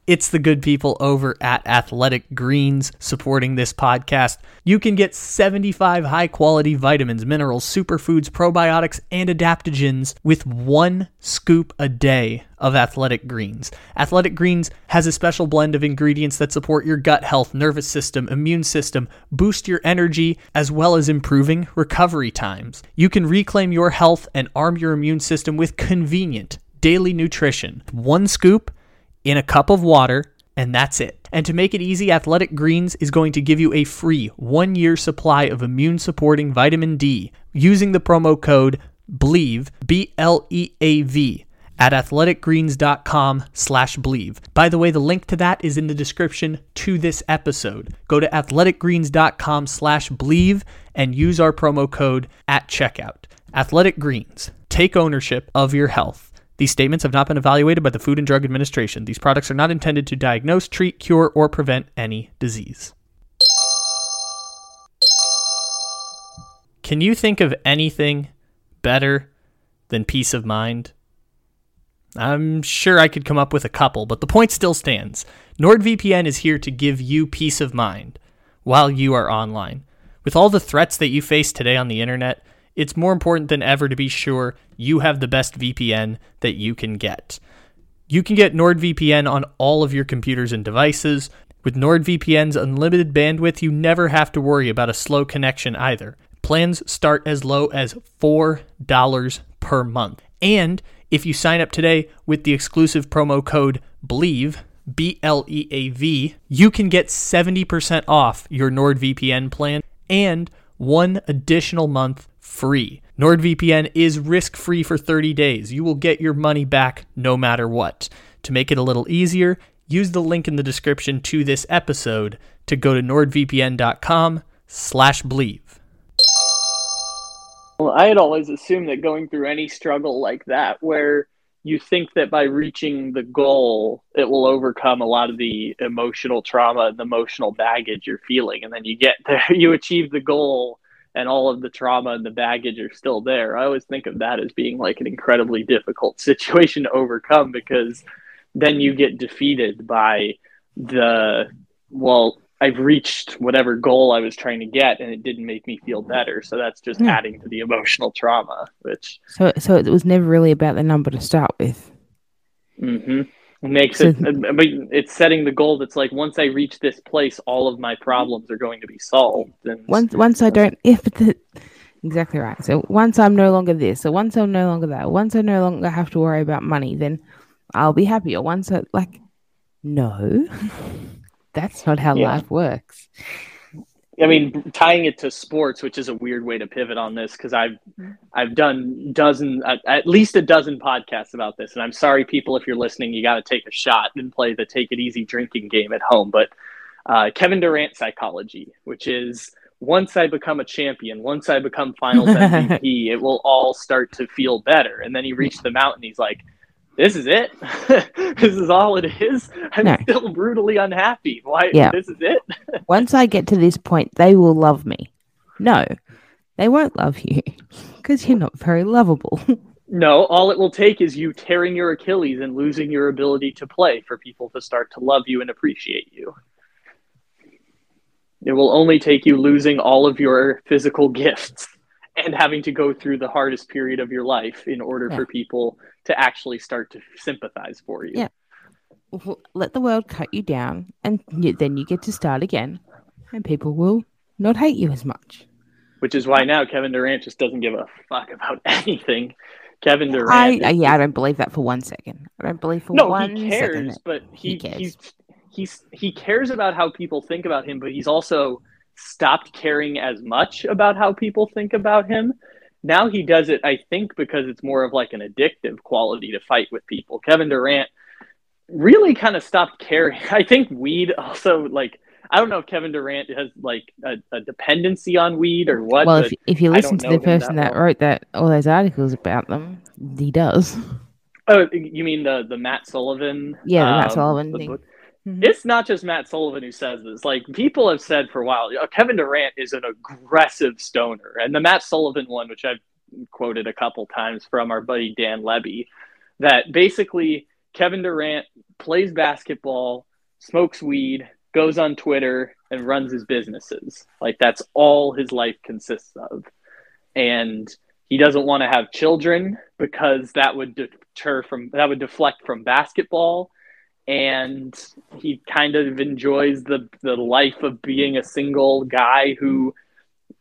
Speaker 3: It's the good people over at Athletic Greens supporting this podcast. You can get 75 high quality vitamins, minerals, superfoods, probiotics, and adaptogens with one scoop a day of Athletic Greens. Athletic Greens has a special blend of ingredients that support your gut health, nervous system, immune system, boost your energy, as well as improving recovery times. You can reclaim your health and arm your immune system with convenient daily nutrition. One scoop in a cup of water, and that's it. And to make it easy, Athletic Greens is going to give you a free one year supply of immune supporting vitamin D using the promo code BLEAV, B L E A V, at athleticgreens.com slash bleav. By the way, the link to that is in the description to this episode. Go to athleticgreens.com slash bleav and use our promo code at checkout. Athletic Greens, take ownership of your health. These statements have not been evaluated by the Food and Drug Administration. These products are not intended to diagnose, treat, cure, or prevent any disease. Can you think of anything better than peace of mind? I'm sure I could come up with a couple, but the point still stands. NordVPN is here to give you peace of mind while you are online. With all the threats that you face today on the internet, it's more important than ever to be sure you have the best VPN that you can get. You can get NordVPN on all of your computers and devices. With NordVPN's unlimited bandwidth, you never have to worry about a slow connection either. Plans start as low as $4 per month. And if you sign up today with the exclusive promo code BLEAV, B L E A V, you can get 70% off your NordVPN plan and one additional month free. NordVPN is risk free for 30 days. You will get your money back no matter what. To make it a little easier, use the link in the description to this episode to go to nordvpn.com slash bleav.
Speaker 4: Well, I had always assumed that going through any struggle like that, where you think that by reaching the goal, it will overcome a lot of the emotional trauma and the emotional baggage you're feeling. And then you get there, (laughs) you achieve the goal, and all of the trauma and the baggage are still there. I always think of that as being like an incredibly difficult (laughs) situation to overcome because then you get defeated by the, well, I've reached whatever goal I was trying to get and it didn't make me feel better. So that's just
Speaker 2: Yeah.
Speaker 4: adding to the emotional trauma, which
Speaker 2: So, so it was never really about the number to start with.
Speaker 4: hmm makes it, (laughs) uh, mean, it's setting the goal that's like, once I reach this place, all of my problems are going to be solved. And
Speaker 2: Once, once I don't, if the, exactly right. So once I'm no longer this, so once I'm no longer that, once I no longer have to worry about money, then I'll be happier once I like, no, (laughs) that's not how
Speaker 4: Yeah.
Speaker 2: life works.
Speaker 3: I mean, tying it to sports, which is a weird way to pivot on this because I've I've done dozen at, at least a dozen podcasts about this, and I'm sorry, people, if you're listening, you got to take a shot and play the take it easy drinking game at home. But uh, Kevin Durant psychology, which is once I become a champion, once I become Finals (laughs) MVP, it will all start to feel better. And then he reached the mountain. He's like, this is it. (laughs) this is all it is. I'm
Speaker 2: No.
Speaker 3: still brutally unhappy. Why?
Speaker 2: Yeah.
Speaker 3: This is it. (laughs)
Speaker 2: Once I get to this point, they will love me. No, they won't love you (laughs) because you're not very lovable.
Speaker 3: No, all it will take is you tearing your Achilles and losing your ability to play for people to start to love you and appreciate you. It will only take you losing all of your physical gifts and having to go through the hardest period of your life in order
Speaker 2: Yeah.
Speaker 3: for people to actually start to sympathize for you.
Speaker 2: Yeah. Let the world cut you down, and then you get to start again, and people will not hate you as much.
Speaker 3: Which is why now Kevin Durant just doesn't give a fuck about (laughs) anything. Kevin Durant.
Speaker 2: I,
Speaker 3: is
Speaker 2: uh, yeah, I don't believe that for one second. I don't believe for
Speaker 3: no,
Speaker 2: one
Speaker 3: he cares, but he,
Speaker 2: he cares.
Speaker 3: he's he's he cares about how people think about him, but he's also stopped caring as much about how people think about him. Now he does it, I think, because it's more of like an addictive quality to fight with people. Kevin Durant really kind of stopped caring. (laughs) I think weed also like I don't know if Kevin Durant has like a, a dependency on weed or what.
Speaker 2: well, if, if you listen to the person
Speaker 3: that
Speaker 2: that wrote that all those articles about them, he does.
Speaker 3: oh, you mean the the Matt Sullivan?
Speaker 2: Yeah, the Matt
Speaker 3: um,
Speaker 2: Sullivan thing.
Speaker 3: book?
Speaker 2: Mhm.
Speaker 3: it's not just Matt Sullivan who says this. Like people have said for a while, uh, Kevin Durant is an aggressive stoner, and the Matt Sullivan one, which I've quoted a couple times from our buddy Dan Levy, that basically Kevin Durant plays basketball, smokes weed, goes on Twitter, and runs his businesses. Like that's all his life consists of, and he doesn't want to have children because that would deter from that would deflect from basketball and he kind of enjoys the the life of being a single guy who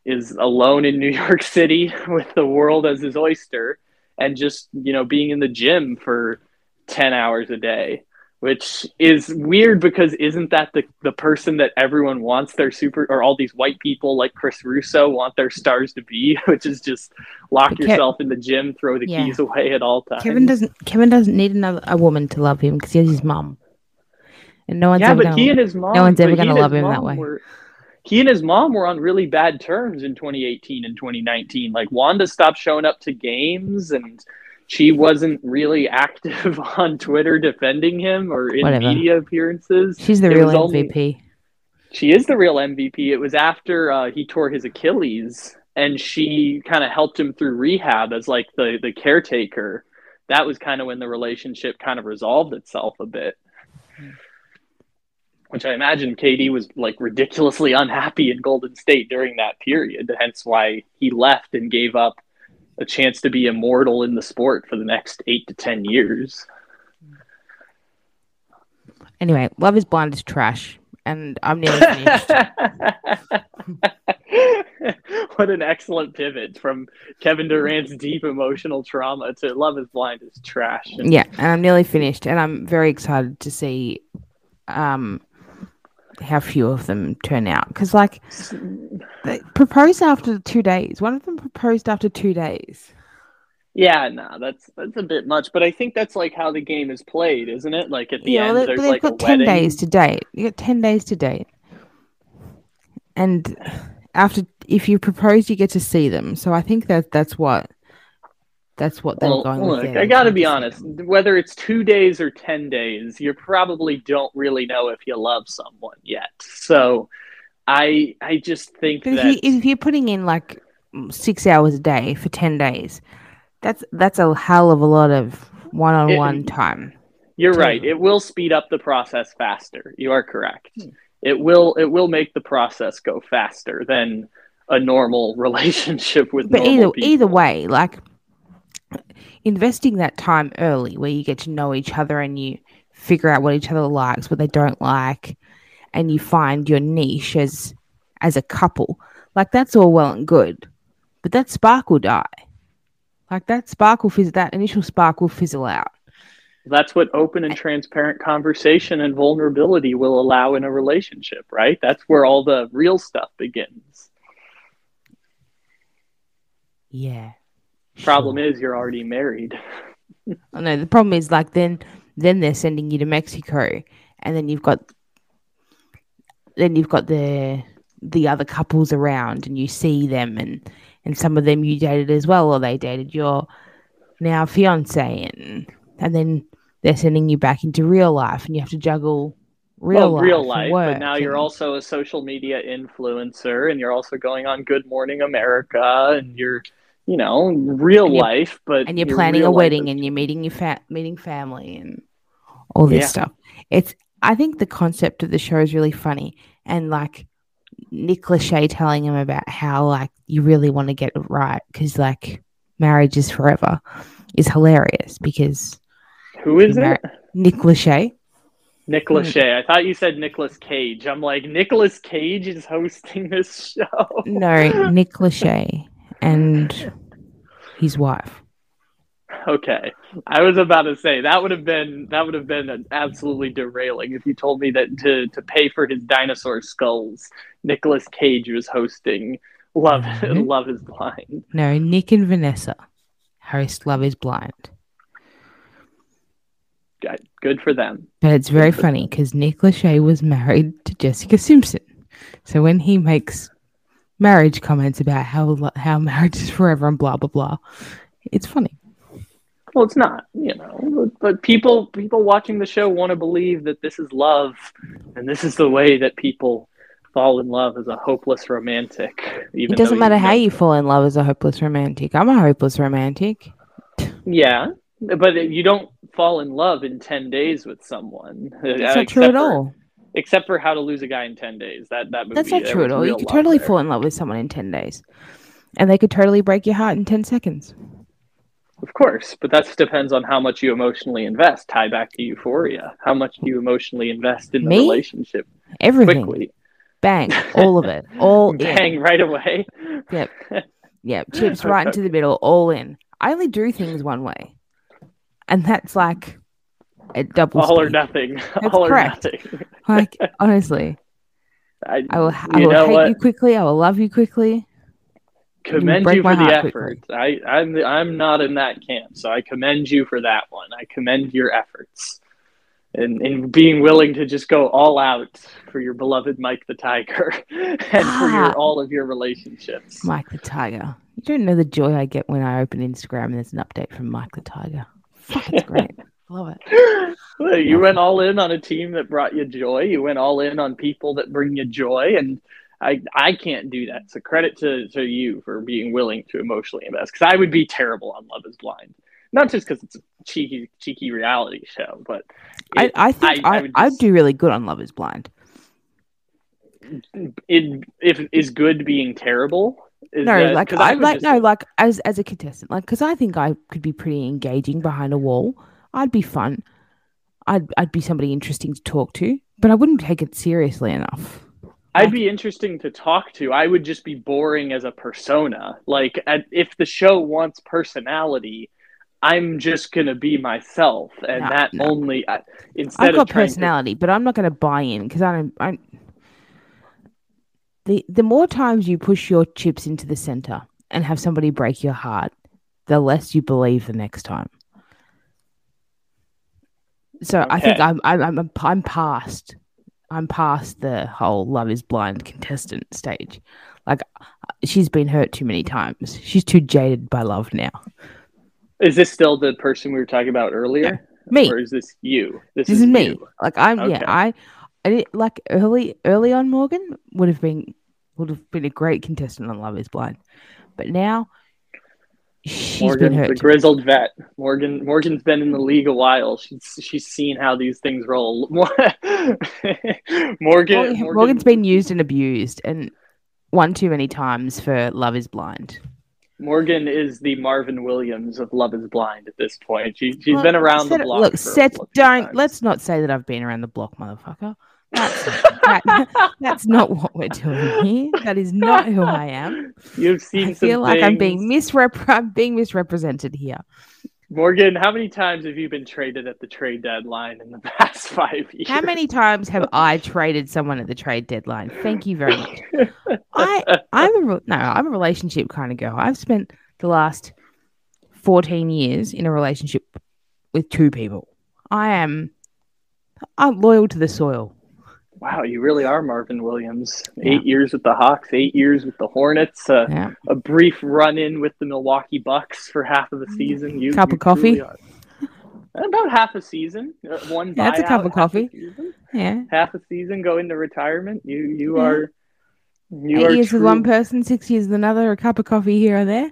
Speaker 3: is alone in New (laughs) York City with the world as his oyster and just you know being in the gym for 10 hours a day which is weird because isn't that the, the person that everyone wants their super or all these white people like Chris Russo want their stars to be (laughs) which is just lock
Speaker 2: Kev-
Speaker 3: yourself in the gym throw the
Speaker 2: Yeah.
Speaker 3: keys away at all times
Speaker 2: Kevin doesn't. Kevin doesn't need another a woman to love him because he has his mom, and no one's
Speaker 3: yeah,
Speaker 2: ever
Speaker 3: but
Speaker 2: gonna.
Speaker 3: he and his mom.
Speaker 2: no one's ever gonna love him that way.
Speaker 3: Were, he and his mom were on really bad terms in 2018 and 2019. Like Wanda stopped showing up to games, and she wasn't really active (laughs) on Twitter defending him or in
Speaker 2: Whatever.
Speaker 3: media appearances.
Speaker 2: She's the
Speaker 3: it
Speaker 2: real
Speaker 3: only-
Speaker 2: MVP.
Speaker 3: She is the real MVP. It was after uh, he tore his Achilles, and she kind of helped him through rehab as like the the caretaker. That was kind of when the relationship kind of resolved itself a bit. Which I imagine KD was like ridiculously unhappy in Golden State during that period, hence why he left and gave up a chance to be immortal in the sport for the next eight to ten years.
Speaker 2: Anyway, Love Is Blind is trash, and I'm nearly finished. (laughs)
Speaker 3: what an excellent pivot from Kevin Durant's deep emotional trauma to Love is Blind is trash. And
Speaker 2: yeah, and I'm nearly finished, and I'm very excited to see um how few of them turn out because like they proposed after two days. One of them proposed after two days.
Speaker 3: Yeah, no, that's that's a bit much, but I think that's like how the game is played, isn't it? Like at the
Speaker 2: Yeah,
Speaker 3: end,
Speaker 2: they,
Speaker 3: there's
Speaker 2: they've
Speaker 3: like
Speaker 2: got ten
Speaker 3: wedding.
Speaker 2: days to date. You got ten days to date, and after if you propose, you get to see them. So I think that that's what that's what they're
Speaker 3: Well,
Speaker 2: going
Speaker 3: look,
Speaker 2: with.
Speaker 3: I got to be
Speaker 2: want to see
Speaker 3: honest. Whether it's two days or ten days, you probably don't really know if you love someone yet. So, I I just think
Speaker 2: But if,
Speaker 3: that
Speaker 2: you, if you're putting in like six hours a day for ten days, that's that's a hell of a lot of one-on-one
Speaker 3: It-
Speaker 2: time.
Speaker 3: You're right. It will speed up the process faster. You are correct.
Speaker 2: Hmm.
Speaker 3: It will it will make the process go faster than a normal (laughs) relationship with
Speaker 2: But either
Speaker 3: people.
Speaker 2: either way, like investing that time early, where you get to know each other and you figure out what each other likes, what they don't like, and you find your niche as as a couple. Like that's all well and good, but that spark will die. Like that spark will fizz. That initial spark will fizzle out.
Speaker 3: That's what open and transparent conversation and vulnerability will allow in a relationship, right? That's where all the real stuff begins.
Speaker 2: Yeah.
Speaker 3: Problem is, you're already married. (laughs)
Speaker 2: I know the problem is like then then they're sending you to Mexico, and then you've got then you've got the the other couples around, and you see them, and and some of them you dated as well, or they dated your now fiance, and and then they're sending you back into real life, and you have to juggle real
Speaker 3: well,
Speaker 2: life,
Speaker 3: real life, but now you're also a social media influencer, and you're also going on Good Morning America, and you're, you know, real life. But
Speaker 2: and you're planning a
Speaker 3: life
Speaker 2: wedding and you're meeting your fa- meeting family and all this
Speaker 3: Yeah.
Speaker 2: stuff. It's I think the concept of the show is really funny and like Nick Lachey telling him about how like you really want to get it right because like marriage is forever is hilarious because
Speaker 3: who is
Speaker 2: Mar-
Speaker 3: it?
Speaker 2: Nick Lachey
Speaker 3: Nick
Speaker 2: Hmm.
Speaker 3: Lachey. I thought you said Nicolas Cage. I'm like, Nicolas Cage is hosting this (laughs) show.
Speaker 2: no Nick Lachey and his wife.
Speaker 3: Okay, I was about to say that would have been that would have been an absolutely derailing if you told me that to to pay for his dinosaur skulls, Nicolas Cage was hosting Love
Speaker 2: Mhm. (laughs)
Speaker 3: Love Is Blind.
Speaker 2: No, Nick and Vanessa host Love Is Blind.
Speaker 3: Good, good for them.
Speaker 2: But it's very funny because Nick Lachey was married to Jessica Simpson. So when he makes marriage comments about how how (laughs) marriage is forever and blah blah blah, it's funny.
Speaker 3: Well, it's not, you know, but, but people people watching the show want to believe that this is love, and this is the way that people fall in love as a hopeless romantic. Even
Speaker 2: It doesn't matter how you fall in love as a hopeless romantic. I'm a hopeless romantic.
Speaker 3: Yeah, but you don't fall in love in ten days with someone.
Speaker 2: That's uh, not true at all.
Speaker 3: Except for How to Lose a Guy in Ten Days. That that movie.
Speaker 2: That's not true at all. You could totally
Speaker 3: there.
Speaker 2: fall in love with someone in 10 days. And they could totally break your heart in 10 seconds.
Speaker 3: Of course, but that depends on how much you emotionally invest. Tie back to euphoria. How much do you emotionally invest in the
Speaker 2: Me?
Speaker 3: relationship
Speaker 2: Everything.
Speaker 3: quickly?
Speaker 2: Bang. All of it. All (laughs) in.
Speaker 3: Bang right away.
Speaker 2: Yep. (laughs) Yep. Chips right into the middle, all in. I only do things one way. And that's like a double
Speaker 3: All or nothing. (laughs) All or nothing. (laughs)
Speaker 2: Like honestly, (laughs)
Speaker 3: I,
Speaker 2: I will. I will hate
Speaker 3: what?
Speaker 2: you quickly. I will love you quickly.
Speaker 3: commend
Speaker 2: break
Speaker 3: you for the effort.
Speaker 2: quickly.
Speaker 3: I, I'm I'm not in that camp, so I commend you for that one. I commend your efforts And, in being willing to just go all out for your beloved Mike the Tiger and for
Speaker 2: Ah.
Speaker 3: your all of your relationships.
Speaker 2: Mike the Tiger. You don't know the joy I get when I open Instagram and there's an update from Mike the Tiger. Fuck, it's great. Love it. (laughs)
Speaker 3: Well, you went all in on a team that brought you joy. You went all in on people that bring you joy, and I I can't do that. So credit to to you for being willing to emotionally invest because I would be terrible on Love Is Blind. Not just because it's a cheeky cheeky reality show, but
Speaker 2: I,
Speaker 3: it-
Speaker 2: I think
Speaker 3: I- I
Speaker 2: I,
Speaker 3: would
Speaker 2: I,
Speaker 3: just-
Speaker 2: do really good on Love is Blind.
Speaker 3: it if is good being terrible. Is
Speaker 2: no,
Speaker 3: that-
Speaker 2: like
Speaker 3: 'cause
Speaker 2: I
Speaker 3: would
Speaker 2: like
Speaker 3: just-
Speaker 2: no, like as as a contestant, like because I think I could be pretty engaging behind a wall. I'd be fun. I'd I'd be somebody interesting to talk to, but I wouldn't take it seriously enough.
Speaker 3: I'd be interesting to talk to. I would just be boring as a persona. Like at, if the show wants personality, I'm just gonna be myself, and
Speaker 2: No,
Speaker 3: that
Speaker 2: no.
Speaker 3: only I, instead
Speaker 2: I've got
Speaker 3: of trying to-
Speaker 2: personality, but I'm not going to buy in because I don't. I, the the more times you push your chips into the center and have somebody break your heart, the less you believe the next time. So I think I'm I'm I'm I'm past I'm past the whole love is blind contestant stage. Like uh, she's been hurt too many times. She's too jaded by love now.
Speaker 3: Is this still the person we were talking about earlier,
Speaker 2: Me.
Speaker 3: or is this you?
Speaker 2: This is me.
Speaker 3: you.
Speaker 2: Like I'm
Speaker 3: Okay.
Speaker 2: yeah, I I did, like early early on Morgan would have been would have been a great contestant on Love is Blind. But now she's
Speaker 3: Morgan,
Speaker 2: been
Speaker 3: the
Speaker 2: hurt.
Speaker 3: grizzled vet. Morgan, Morgan's been in the league a while. She's she's seen how these things roll. (laughs) Morgan,
Speaker 2: Morgan,
Speaker 3: Morgan,
Speaker 2: Morgan's been used and abused and one too many times for Love is Blind.
Speaker 3: Morgan is the Marvin Williams of Love Is Blind at this point. She she's
Speaker 2: Well,
Speaker 3: been around the block.
Speaker 2: Look, Seth, don't
Speaker 3: times.
Speaker 2: let's not say that I've been around the block, motherfucker. That's (laughs) that- (laughs) that's not what we're doing here. That is not who I am.
Speaker 3: You've seen
Speaker 2: I feel like I'm being misrep- I'm being misrepresented here.
Speaker 3: Morgan, how many times have you been traded at the trade deadline in the (laughs) past five years?
Speaker 2: How many times have I traded someone at the trade deadline? Thank you very much. I I'm a no, I'm a relationship kind of girl. I've spent the last 14 years in a relationship with two people. I am I'm loyal to the soil.
Speaker 3: Wow, you really are Marvin Williams.
Speaker 2: Yeah.
Speaker 3: Eight years with the Hawks, eight years with the Hornets, uh,
Speaker 2: Yeah.
Speaker 3: a brief run in with the Milwaukee Bucks for half of the season. You,
Speaker 2: Cup
Speaker 3: you
Speaker 2: of coffee?
Speaker 3: About half a season. uh, One
Speaker 2: Yeah, that's a cup of
Speaker 3: half
Speaker 2: coffee.
Speaker 3: season.
Speaker 2: Yeah.
Speaker 3: Half a season, go into retirement. You you are you
Speaker 2: Eight
Speaker 3: are
Speaker 2: years with one person, six years with another, a cup of coffee here or there.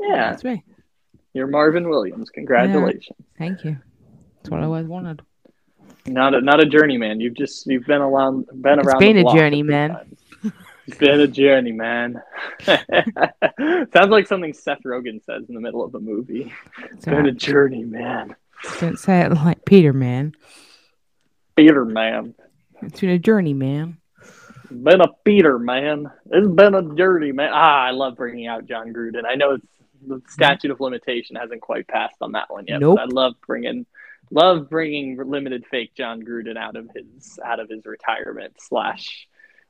Speaker 3: Yeah,
Speaker 2: That's me.
Speaker 3: you're Marvin Williams. Congratulations.
Speaker 2: Thank you. That's what I always wanted.
Speaker 3: Not a not a journeyman. You've just you've been around been
Speaker 2: It's
Speaker 3: around.
Speaker 2: been a
Speaker 3: block
Speaker 2: journey,
Speaker 3: few It's been a journey, man. (laughs) Sounds like something Seth Rogen says in the middle of a movie. It's been a journey, man.
Speaker 2: Don't say it like Peter, man.
Speaker 3: Peter, man.
Speaker 2: It's been a journey, man.
Speaker 3: Been a Peter, man. It's been a journey, man. Ah, I love bringing out Jon Gruden. I know it's the statute of limitation hasn't quite passed on that one yet,
Speaker 2: Nope.
Speaker 3: I love bringing love bringing limited fake Jon Gruden out of his out of his retirement slash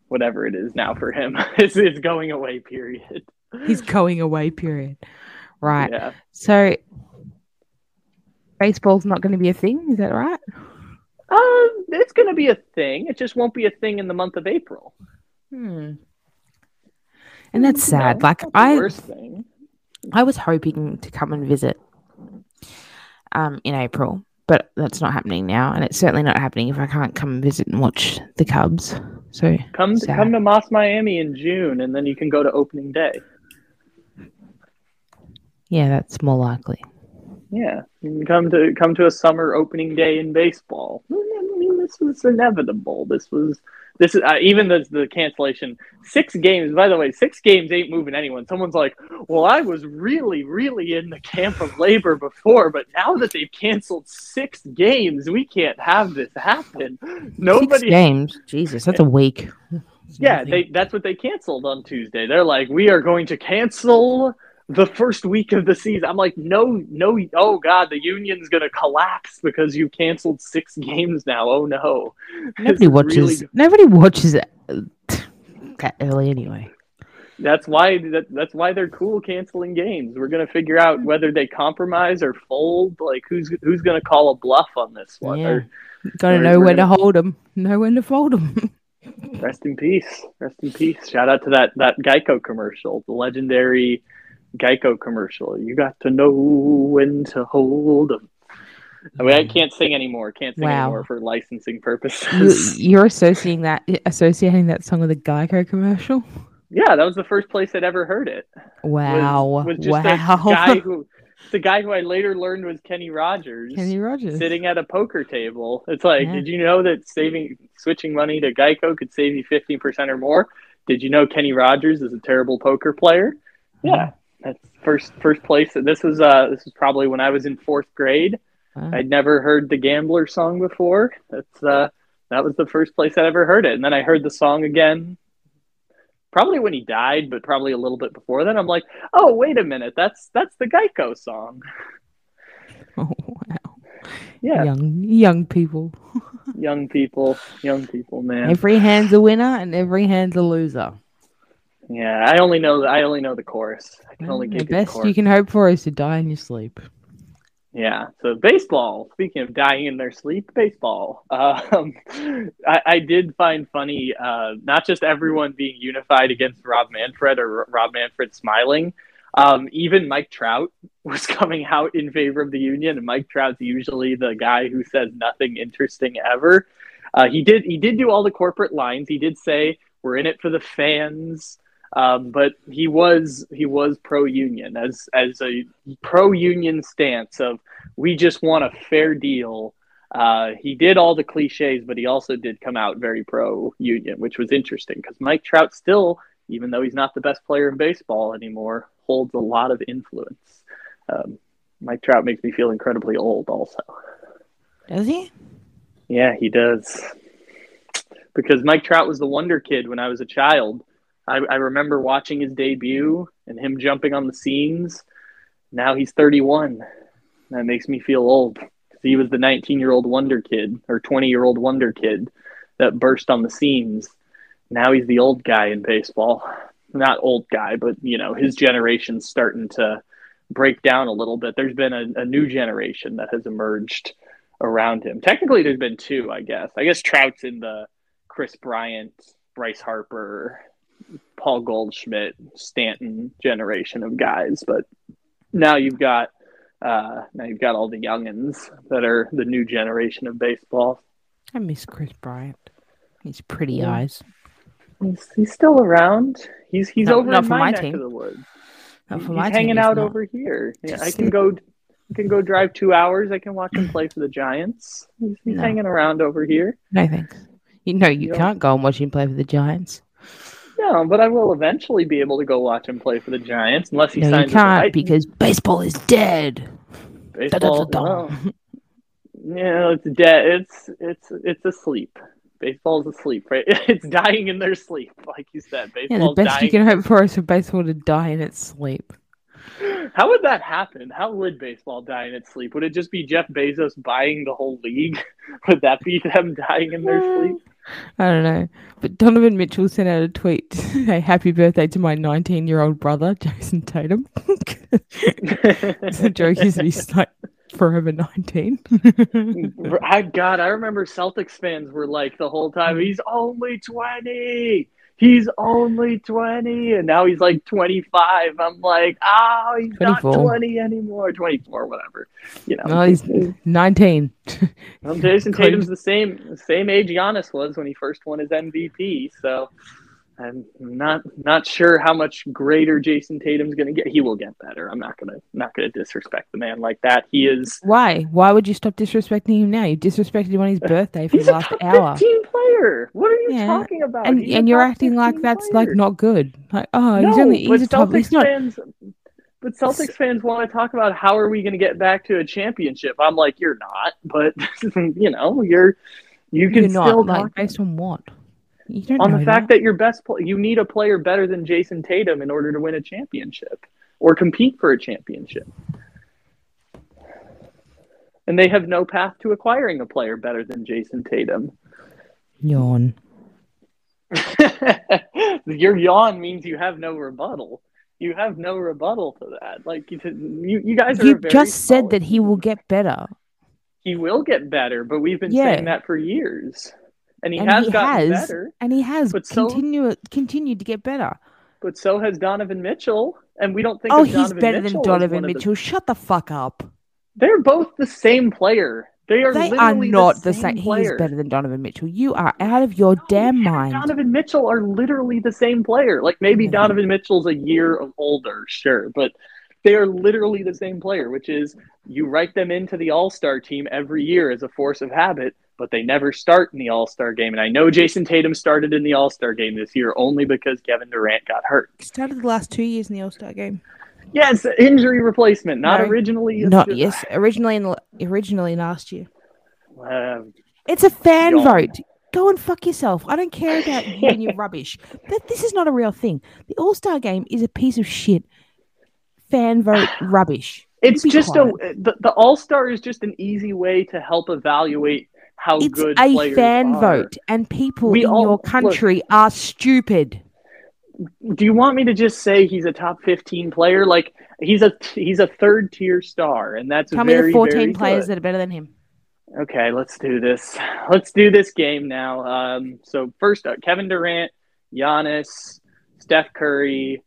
Speaker 3: whatever it is now for him. (laughs) it's, it's going away. Period.
Speaker 2: He's going away, period. Right.
Speaker 3: Yeah.
Speaker 2: So, baseball's not going to be a thing. Is that right?
Speaker 3: Uh, it's going to be a thing. It just won't be a thing in the month of April.
Speaker 2: Hmm. And that's
Speaker 3: know,
Speaker 2: sad. like
Speaker 3: not the
Speaker 2: I,
Speaker 3: worst thing.
Speaker 2: I was hoping to come and visit, um, in April, but that's not happening now, and it's certainly not happening if I can't come and visit and watch the Cubs. So
Speaker 3: Come
Speaker 2: sad.
Speaker 3: come to Moss Miami in June, and then you can go to opening day.
Speaker 2: yeah, that's more likely.
Speaker 3: Yeah, come to come to a summer opening day in baseball. I mean, this was inevitable. This was this is uh, even the the cancellation. Six games, by the way, six games ain't moving anyone. Someone's like, "Well, I was really, really in the camp of labor before, but now that they've canceled six games, we can't have this happen."
Speaker 2: Six
Speaker 3: Nobody
Speaker 2: games. Jesus, that's a week.
Speaker 3: Yeah,
Speaker 2: nothing.
Speaker 3: they that's what they canceled on Tuesday. They're like, we are going to cancel the first week of the season. I'm like, no, no, oh god, the union's gonna collapse because you canceled six (laughs) games now. Oh no.
Speaker 2: Nobody watches.
Speaker 3: really-
Speaker 2: Nobody watches it (sighs) that early anyway.
Speaker 3: that's why that, that's why they're cool canceling games. We're gonna figure out whether they compromise or fold. Like who's who's gonna call a bluff on this one?
Speaker 2: Yeah.
Speaker 3: Or
Speaker 2: Got to
Speaker 3: We're-
Speaker 2: know when to
Speaker 3: gonna-
Speaker 2: hold them. Know when to fold them.
Speaker 3: rest in peace. Rest in peace. Shout out to that that Geico commercial, the legendary Geico commercial. You got to know when to hold 'em. I mean, I mm. can't sing anymore. Can't sing
Speaker 2: Wow.
Speaker 3: anymore for licensing purposes. (laughs)
Speaker 2: you're associating that associating that song with a Geico commercial.
Speaker 3: yeah, that was the first place I'd ever heard it.
Speaker 2: Wow!
Speaker 3: was,
Speaker 2: wow!
Speaker 3: guy (laughs) who, the guy who I later learned was Kenny Rogers.
Speaker 2: Kenny Rogers.
Speaker 3: sitting at a poker table. It's like,
Speaker 2: Yeah.
Speaker 3: did you know that saving switching money to Geico could save you fifteen percent or more? Did you know Kenny Rogers is a terrible poker player? Yeah, that's first first place. This was uh this was probably when I was in fourth grade.
Speaker 2: Wow.
Speaker 3: I'd never heard the Gambler song before. That's uh that was the first place I ever heard it, and then I heard the song again. Probably when he died, but probably a little bit before then. I'm like, oh wait a minute, that's that's the Geico song. (laughs)
Speaker 2: Oh wow!
Speaker 3: Yeah,
Speaker 2: Young young people. (laughs)
Speaker 3: young people, young people, man.
Speaker 2: Every hand's a winner and every hand's a loser.
Speaker 3: Yeah, I only know I only know the chorus. I can only
Speaker 2: the
Speaker 3: get the
Speaker 2: best
Speaker 3: chorus.
Speaker 2: you can hope for is to die in your sleep.
Speaker 3: Yeah. So baseball. Speaking of dying in their sleep, baseball. Um, (laughs) I, I did find funny uh, not just everyone being unified against Rob Manfred or Rob Manfred smiling. Um, even Mike Trout (laughs) was coming out in favor of the union, and Mike Trout's usually the guy who says nothing interesting ever. Uh, he did he did do all the corporate lines. He did say we're in it for the fans. Um, but he was he was pro union as as a pro union stance of we just want a fair deal. Uh, he did all the cliches, but he also did come out very pro union, which was interesting because Mike Trout still, even though he's not the best player in baseball anymore, holds a lot of influence. Um, Mike Trout makes me feel incredibly old, also.
Speaker 2: Does he?
Speaker 3: Yeah, he does. Because Mike Trout was the wonder kid when I was a child. I, I remember watching his debut and him jumping on the scenes. Now he's 31. That makes me feel old. He was the 19 year old wonder kid or 20 year old wonder kid that burst on the scenes. Now he's the old guy in baseball. Not old guy, but you know his generation's starting to break down a little bit. There's been a, a new generation that has emerged around him. Technically, there's been two, I guess. I guess Trout's in the Kris Bryant, Bryce Harper, Paul Goldschmidt, Stanton generation of guys, but now you've got uh, now you've got all the youngins that are the new generation of baseball.
Speaker 2: I miss Kris Bryant. His pretty
Speaker 3: Yeah.
Speaker 2: eyes.
Speaker 3: He's, he's still around. He's he's
Speaker 2: Not-
Speaker 3: over
Speaker 2: not
Speaker 3: in
Speaker 2: for
Speaker 3: my,
Speaker 2: my
Speaker 3: neck
Speaker 2: team.
Speaker 3: of the woods.
Speaker 2: Not for
Speaker 3: he's
Speaker 2: my team,
Speaker 3: hanging
Speaker 2: he's
Speaker 3: out
Speaker 2: not.
Speaker 3: over here. Yeah, I can go. I can go drive two hours. I can watch him play for the Giants. He's, he's
Speaker 2: No.
Speaker 3: hanging around over here.
Speaker 2: No thanks. You know you
Speaker 3: Yeah.
Speaker 2: can't go and watch him play for the Giants.
Speaker 3: No, but I will eventually be able to go watch him play for the Giants, unless he
Speaker 2: No,
Speaker 3: signs
Speaker 2: you can't because baseball is dead.
Speaker 3: baseball.
Speaker 2: Da-da-da-da.
Speaker 3: it's dead. It's it's it's asleep. Baseball's asleep, right? (laughs) It's dying in their sleep, like you said.
Speaker 2: Yeah, the
Speaker 3: Baseball's
Speaker 2: best you can hope for is for baseball to die in its sleep.
Speaker 3: How would that happen? How would baseball die in its sleep? Would it just be Jeff Bezos buying the whole league? (laughs) Would that be them dying in their sleep? (laughs)
Speaker 2: I don't know. But Donovan Mitchell sent out a tweet Hey, happy birthday to my 19 year old brother, (laughs) Jayson Tatum. (laughs) the joke is he's like forever 19.
Speaker 3: I God, I remember Celtics fans were like the whole time, mm. he's only twenty. He's only twenty, and now he's like twenty five. I'm like, oh, he's
Speaker 2: 24.
Speaker 3: not twenty anymore. Twenty four, whatever. You know,
Speaker 2: no, he's 19.
Speaker 3: well,
Speaker 2: Jayson (laughs)
Speaker 3: Tatum's the same same age Giannis was when he first won his MVP. So I'm not not sure how much greater Jayson Tatum's going to get. He will get better. I'm not gonna not gonna disrespect the man like that. He is.
Speaker 2: Why? Why would you stop disrespecting him now? You disrespected him on his uh, birthday for
Speaker 3: He's
Speaker 2: the last hour.
Speaker 3: 15 player. What are you
Speaker 2: Yeah.
Speaker 3: talking about?
Speaker 2: And
Speaker 3: He's
Speaker 2: and you're acting like
Speaker 3: 15
Speaker 2: that's like not good. Like, oh, he's
Speaker 3: no,
Speaker 2: only
Speaker 3: but
Speaker 2: he's a top.
Speaker 3: Celtics
Speaker 2: He's not.
Speaker 3: fans. But Celtics fans want to talk about how are we going to get back to a championship. I'm like, you're not, but (laughs) you know, you're you can
Speaker 2: You're not
Speaker 3: still
Speaker 2: like
Speaker 3: talk
Speaker 2: based on what?
Speaker 3: On the fact that your best you need a player better than Jayson Tatum in order to win a championship or compete for a championship. And they have no path to acquiring a player better than Jayson Tatum.
Speaker 2: yawn. (laughs)
Speaker 3: Your yawn means you have no rebuttal. You have no rebuttal to that. Like you, you, you guys are.
Speaker 2: You just said that he will get better,
Speaker 3: He will get better, but we've been
Speaker 2: Yeah.
Speaker 3: saying that for years, and he
Speaker 2: and
Speaker 3: has
Speaker 2: he
Speaker 3: gotten
Speaker 2: has,
Speaker 3: better.
Speaker 2: and he has
Speaker 3: But so-
Speaker 2: continued to get better.
Speaker 3: But so has Donovan Mitchell, and we don't think.
Speaker 2: Oh, he's better
Speaker 3: Mitchell
Speaker 2: than Donovan
Speaker 3: of the-
Speaker 2: Mitchell. Shut the fuck up.
Speaker 3: They're both the same player. They are.
Speaker 2: They are not
Speaker 3: the
Speaker 2: the
Speaker 3: same.
Speaker 2: same. He is better than Donovan Mitchell. You are out of your damn mind.
Speaker 3: Donovan Mitchell are literally the same player. Like maybe. Donovan Mitchell's a year of older, sure, but they are literally the same player, which is you write them into the All Star team every year as a force of habit, but they never start in the All Star game. And I know Jayson Tatum started in the All Star game this year only because Kevin Durant got hurt.
Speaker 2: Started the last two years in the All Star game.
Speaker 3: Yes, injury replacement, not
Speaker 2: No.
Speaker 3: originally. it's
Speaker 2: Not
Speaker 3: just-
Speaker 2: yes, originally in originally last year.
Speaker 3: Uh,
Speaker 2: It's a fan
Speaker 3: Yawn.
Speaker 2: vote. Go and fuck yourself. I don't care about you and your (laughs) rubbish. But this is not a real thing. The All Star game is a piece of shit. Fan vote rubbish.
Speaker 3: It's just
Speaker 2: quiet.
Speaker 3: a the, the All Star is just an easy way to help evaluate how
Speaker 2: It's
Speaker 3: good
Speaker 2: a fan
Speaker 3: are.
Speaker 2: vote, and people
Speaker 3: We
Speaker 2: in
Speaker 3: all-
Speaker 2: your
Speaker 3: look.
Speaker 2: country are stupid.
Speaker 3: Do you want me to just say he's a top fifteen player? Like he's a he's a third tier star, and that's
Speaker 2: Tell
Speaker 3: very
Speaker 2: me the 14 players
Speaker 3: good.
Speaker 2: that are better than him.
Speaker 3: Okay, let's do this. (laughs) Let's do this game now. Um, so first, Kevin Durant, Giannis, Steph Curry.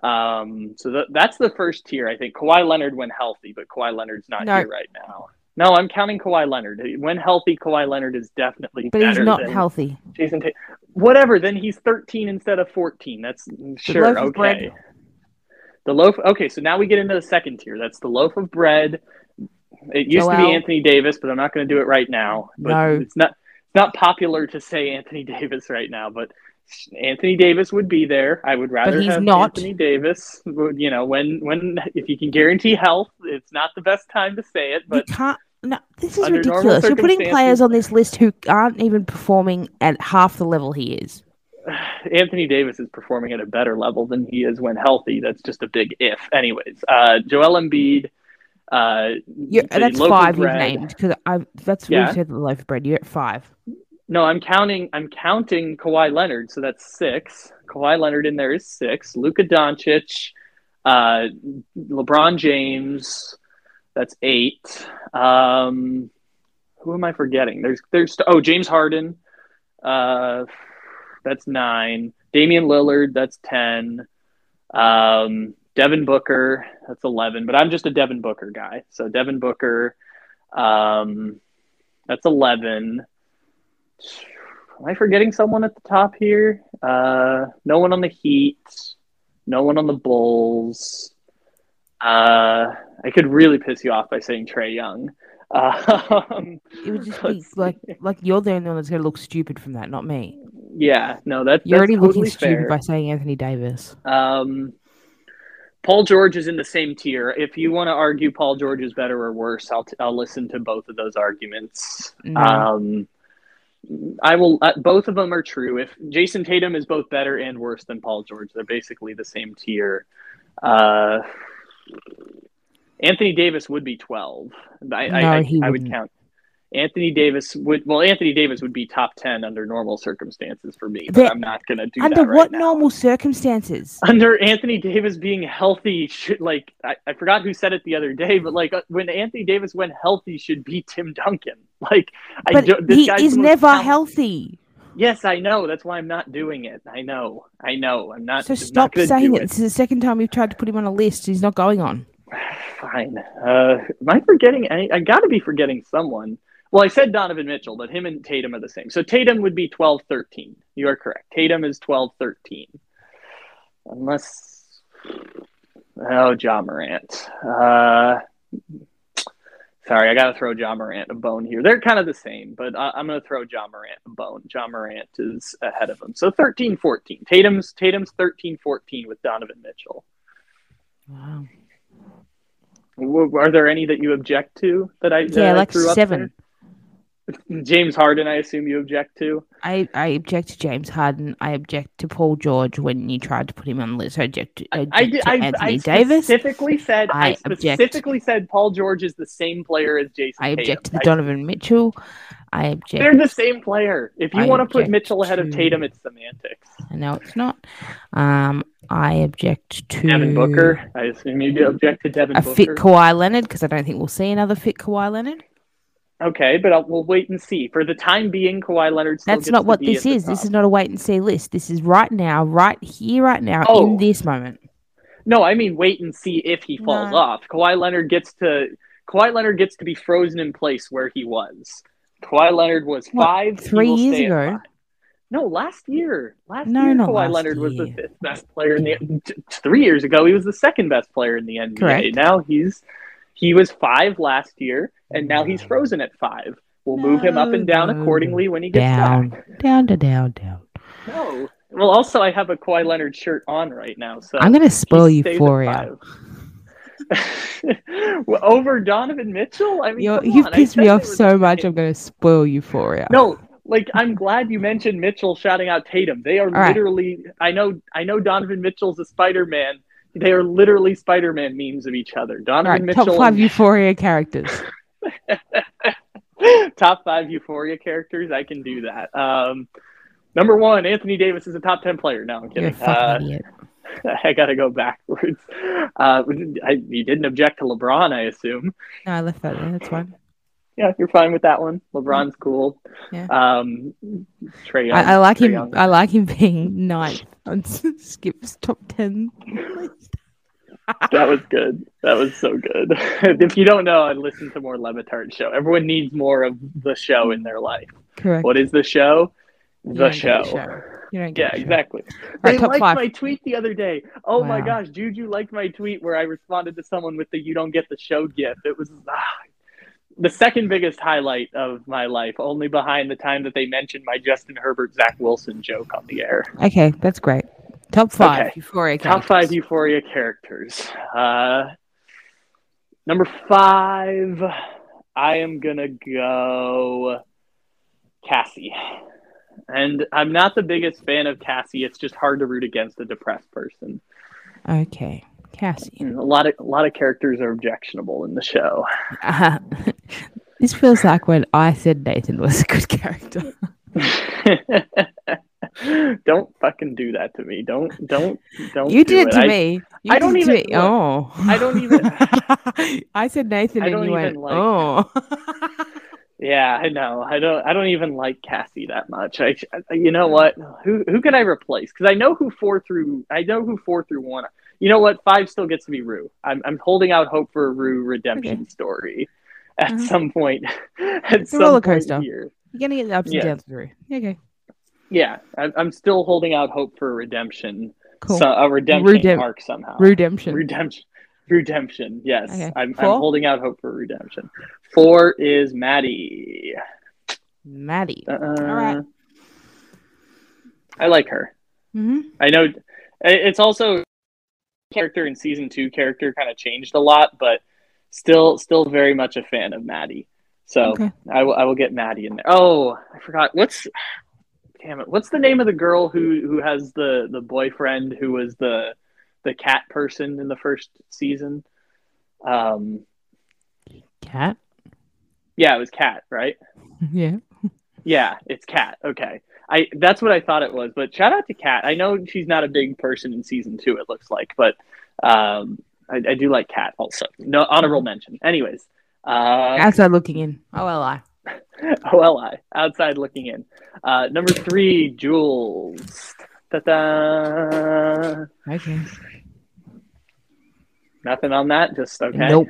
Speaker 3: Um, so th- that's the first tier. I think Kawhi Leonard went healthy, but Kawhi Leonard's not
Speaker 2: No.
Speaker 3: here right now. No, I'm counting Kawhi Leonard. When healthy, Kawhi Leonard is definitely
Speaker 2: But he's not healthy.
Speaker 3: Jayson Tatum. Whatever, then he's 13 instead of 14. That's sure okay.
Speaker 2: bread.
Speaker 3: The loaf. Okay, so now we get into the second tier. That's the loaf of bread. It used to be Anthony Davis, but I'm not going to do it right now. But
Speaker 2: No.
Speaker 3: it's not it's not popular to say Anthony (laughs) Davis right now, but Anthony Davis would be there. I would rather
Speaker 2: he's
Speaker 3: have
Speaker 2: not.
Speaker 3: Anthony Davis. You know, when when if you can guarantee health, it's not the best time to say it, but
Speaker 2: you can't. No, this is ridiculous. You're putting players on this list who aren't even performing at half the level he is. (sighs)
Speaker 3: Anthony Davis is performing at a better level than he is when healthy. That's just a big if. Anyways, uh, Joel Embiid, Uh,
Speaker 2: Yeah, that's five you've named because I that's
Speaker 3: Yeah.
Speaker 2: you said the loaf of bread. You're at five.
Speaker 3: No, I'm counting. I'm counting Kawhi Leonard, so that's six. Kawhi Leonard in there is six. Luka Doncic, uh, LeBron James, that's eight. Um, who am I forgetting? There's there's oh James Harden, uh, that's nine. Damian Lillard, that's ten. Um, Devin Booker, that's eleven. But I'm just a Devin Booker guy, so Devin Booker, um, that's eleven. Am I forgetting someone at the top here? Uh, no one on the Heat. No one on the Bulls. Uh, I could really piss you off by saying Trae Young. (laughs) Um,
Speaker 2: It would just be like like you're the only one that's gonna look stupid from that, not me.
Speaker 3: yeah, no, that,
Speaker 2: You're already
Speaker 3: totally
Speaker 2: looking stupid
Speaker 3: fair.
Speaker 2: by saying Anthony Davis.
Speaker 3: Um, Paul George is in the same tier. If you want to argue Paul George is better or worse, I'll, t- I'll listen to both of those arguments.
Speaker 2: No.
Speaker 3: Um, I will. Uh, both of them are true. If Jayson Tatum is both better and worse than Paul George, they're basically the same tier. Uh, Anthony Davis would be twelve. I,
Speaker 2: No,
Speaker 3: I, I,
Speaker 2: he
Speaker 3: I would count. Anthony Davis would well. Anthony Davis would be top ten under normal circumstances for me, but
Speaker 2: But
Speaker 3: I'm not going to do
Speaker 2: Under
Speaker 3: that right
Speaker 2: what
Speaker 3: now
Speaker 2: normal circumstances?
Speaker 3: under Anthony Davis being healthy should like I, I forgot who said it the other day, but like uh, when Anthony Davis went healthy should be Tim Duncan. (laughs) Like I
Speaker 2: But
Speaker 3: don't, this
Speaker 2: he is never
Speaker 3: talented-
Speaker 2: healthy.
Speaker 3: Yes, I know. That's why I'm not doing it. I know. I know. I'm not.
Speaker 2: So
Speaker 3: I'm
Speaker 2: stop
Speaker 3: gonna
Speaker 2: saying
Speaker 3: do
Speaker 2: it. This is the second time we've tried to put him on a list. He's not going on. (sighs)
Speaker 3: Fine. Uh, am I forgetting? any I got to be forgetting someone. Well, I said Donovan Mitchell, but him and Tatum are the same. So Tatum would be 12 13. You are correct. Tatum is 12 13. Unless. Oh, Ja Morant. Uh, sorry, I got to throw Ja Morant a bone here. They're kind of the same, but I, I'm going to throw Ja Morant a bone. Ja Morant is ahead of him. So 13 14. Tatum's, Tatum's 13 14 with Donovan Mitchell.
Speaker 2: Wow.
Speaker 3: Are there any that you object to that I that
Speaker 2: Yeah,
Speaker 3: I
Speaker 2: like seven.
Speaker 3: James Harden, I assume you object to.
Speaker 2: I, I object to James Harden. I object to Paul George when you tried to put him on the list. I object to, I
Speaker 3: I, did,
Speaker 2: to
Speaker 3: I,
Speaker 2: Anthony
Speaker 3: I
Speaker 2: Davis.
Speaker 3: specifically said I,
Speaker 2: I object.
Speaker 3: specifically said Paul George is the same player as Jayson.
Speaker 2: I
Speaker 3: Tatum.
Speaker 2: object to the Donovan Mitchell. I object.
Speaker 3: They're the same player. If you want to put Mitchell ahead of Tatum, it's semantics.
Speaker 2: No, it's not. Um, I object to
Speaker 3: Devin Booker. I assume you object to Devin
Speaker 2: a
Speaker 3: Booker.
Speaker 2: fit Kawhi Leonard because I don't think we'll see another fit Kawhi Leonard.
Speaker 3: Okay, but I'll, we'll wait and see. For the time being, Kawhi Leonard. Still
Speaker 2: That's
Speaker 3: gets
Speaker 2: not
Speaker 3: to
Speaker 2: what
Speaker 3: be
Speaker 2: this is. This is not a wait and see list. This is right now, right here, right now,
Speaker 3: Oh.
Speaker 2: in this moment.
Speaker 3: No, I mean wait and see if he falls
Speaker 2: No.
Speaker 3: off. Kawhi Leonard gets to Kawhi Leonard gets to be frozen in place where he was. Kawhi Leonard was
Speaker 2: What,
Speaker 3: five. he
Speaker 2: three years ago?
Speaker 3: five. No, last year. Last
Speaker 2: No,
Speaker 3: year,
Speaker 2: not
Speaker 3: Kawhi
Speaker 2: last
Speaker 3: Leonard was the fifth best player in the. t- Three years ago, he was the second best player in the NBA.
Speaker 2: Correct.
Speaker 3: Now he's he was five last year, and now he's mm. frozen at five. We'll move him up and down
Speaker 2: No, no,
Speaker 3: accordingly when he gets
Speaker 2: Down,
Speaker 3: back.
Speaker 2: down to down, down.
Speaker 3: No. Well, also I have a Kawhi Leonard shirt on right now, so
Speaker 2: I'm spoil you for you. (laughs)
Speaker 3: Well, Over Donovan Mitchell? I mean,
Speaker 2: you've
Speaker 3: on,
Speaker 2: pissed me off so much. I'm gonna spoil Euphoria.
Speaker 3: No, like I'm glad you mentioned Mitchell shouting out Tatum. They are
Speaker 2: right.
Speaker 3: literally. I know. I know Donovan Mitchell's a Spider Man. They are literally Spider Man memes of each other. Donovan
Speaker 2: right, top five
Speaker 3: and-
Speaker 2: Euphoria characters. (laughs)
Speaker 3: top five Euphoria characters. I can do that. Um, number one, Anthony Davis is a top ten player. No, I'm kidding. Uh. (laughs) I gotta go backwards. Uh, I, you didn't object to LeBron, I assume.
Speaker 2: No, I left that there. That's fine.
Speaker 3: Yeah, you're fine with that one. LeBron's cool.
Speaker 2: Yeah.
Speaker 3: Um, Trae Young.
Speaker 2: I, I like
Speaker 3: Trae
Speaker 2: him.
Speaker 3: Young.
Speaker 2: I like him being ninth on (laughs) Skip's top ten.
Speaker 3: That was good. That was so good. (laughs) if you don't know, I listen to more Le Batard show. Everyone needs more of the show in their life.
Speaker 2: Correct.
Speaker 3: What is the show? The show.
Speaker 2: the show. You don't
Speaker 3: Yeah, exactly.
Speaker 2: Right,
Speaker 3: they liked
Speaker 2: five.
Speaker 3: my tweet the other day. Oh my
Speaker 2: Wow.
Speaker 3: gosh, Juju liked my tweet where I responded to someone with the "You don't get the show" gift. It was ah, the second biggest highlight of my life, only behind the time that they mentioned my Justin Herbert Zach Wilson joke on the air.
Speaker 2: Okay, that's great. Top five
Speaker 3: Okay.
Speaker 2: Euphoria
Speaker 3: Top five Euphoria characters. Uh, number five, I am gonna go Cassie. And I'm not the biggest fan of Cassie. It's just hard to root against a depressed person.
Speaker 2: Okay, Cassie.
Speaker 3: A lot of a lot of characters are objectionable in the show.
Speaker 2: Uh, (laughs) this feels like when I said Nathan was a good character. (laughs)
Speaker 3: don't fucking do that to me. Don't don't don't.
Speaker 2: You
Speaker 3: do
Speaker 2: did it to
Speaker 3: I-
Speaker 2: me. You
Speaker 3: I don't
Speaker 2: did it to
Speaker 3: even-
Speaker 2: me. Oh.
Speaker 3: I don't even- (laughs)
Speaker 2: I said Nathan
Speaker 3: I
Speaker 2: and you went,
Speaker 3: like-
Speaker 2: oh.
Speaker 3: Yeah, I know. I don't. I don't even like Cassie that much. I, you know what? Who who can I replace? Because I know who four through. I know who four through one. You know what? Five still gets to be Rue. I'm I'm holding out hope for a Rue redemption
Speaker 2: Okay.
Speaker 3: story at
Speaker 2: Uh-huh.
Speaker 3: some point. (laughs) At some
Speaker 2: roller
Speaker 3: point
Speaker 2: coaster.
Speaker 3: here.
Speaker 2: You're going to get the ups and
Speaker 3: Yeah.
Speaker 2: downs through. Okay.
Speaker 3: Yeah, I, I'm still holding out hope for a redemption.
Speaker 2: Cool.
Speaker 3: So, a redemption
Speaker 2: Redem-
Speaker 3: arc somehow.
Speaker 2: Redemption.
Speaker 3: Redemption. Redemption. Yes,
Speaker 2: Okay.
Speaker 3: I'm, I'm holding out hope for redemption. Four is Maddie.
Speaker 2: Maddie.
Speaker 3: Uh,
Speaker 2: right.
Speaker 3: I like her.
Speaker 2: hmm
Speaker 3: I know it's also character in season two character kind of changed a lot, but still still very much a fan of Maddie. So
Speaker 2: Okay.
Speaker 3: I will I will get Maddie in there. Oh, I forgot what's damn it. What's the name of the girl who who has the the boyfriend who was the the cat person in the first season? Um
Speaker 2: Cat.
Speaker 3: yeah, it was Cat, right? (laughs)
Speaker 2: Yeah.
Speaker 3: Yeah, it's Cat. Okay. I that's what I thought it was, but shout out to Cat. I know she's not a big person in season two, it looks like, but um I, I do like Cat also. No honorable mention. Anyways. Uh
Speaker 2: Outside looking in. Oh, well, I. (laughs)
Speaker 3: OLI, outside looking in. Uh number three, Jules. Ta-da.
Speaker 2: Okay.
Speaker 3: Nothing on that, just okay.
Speaker 2: Nope.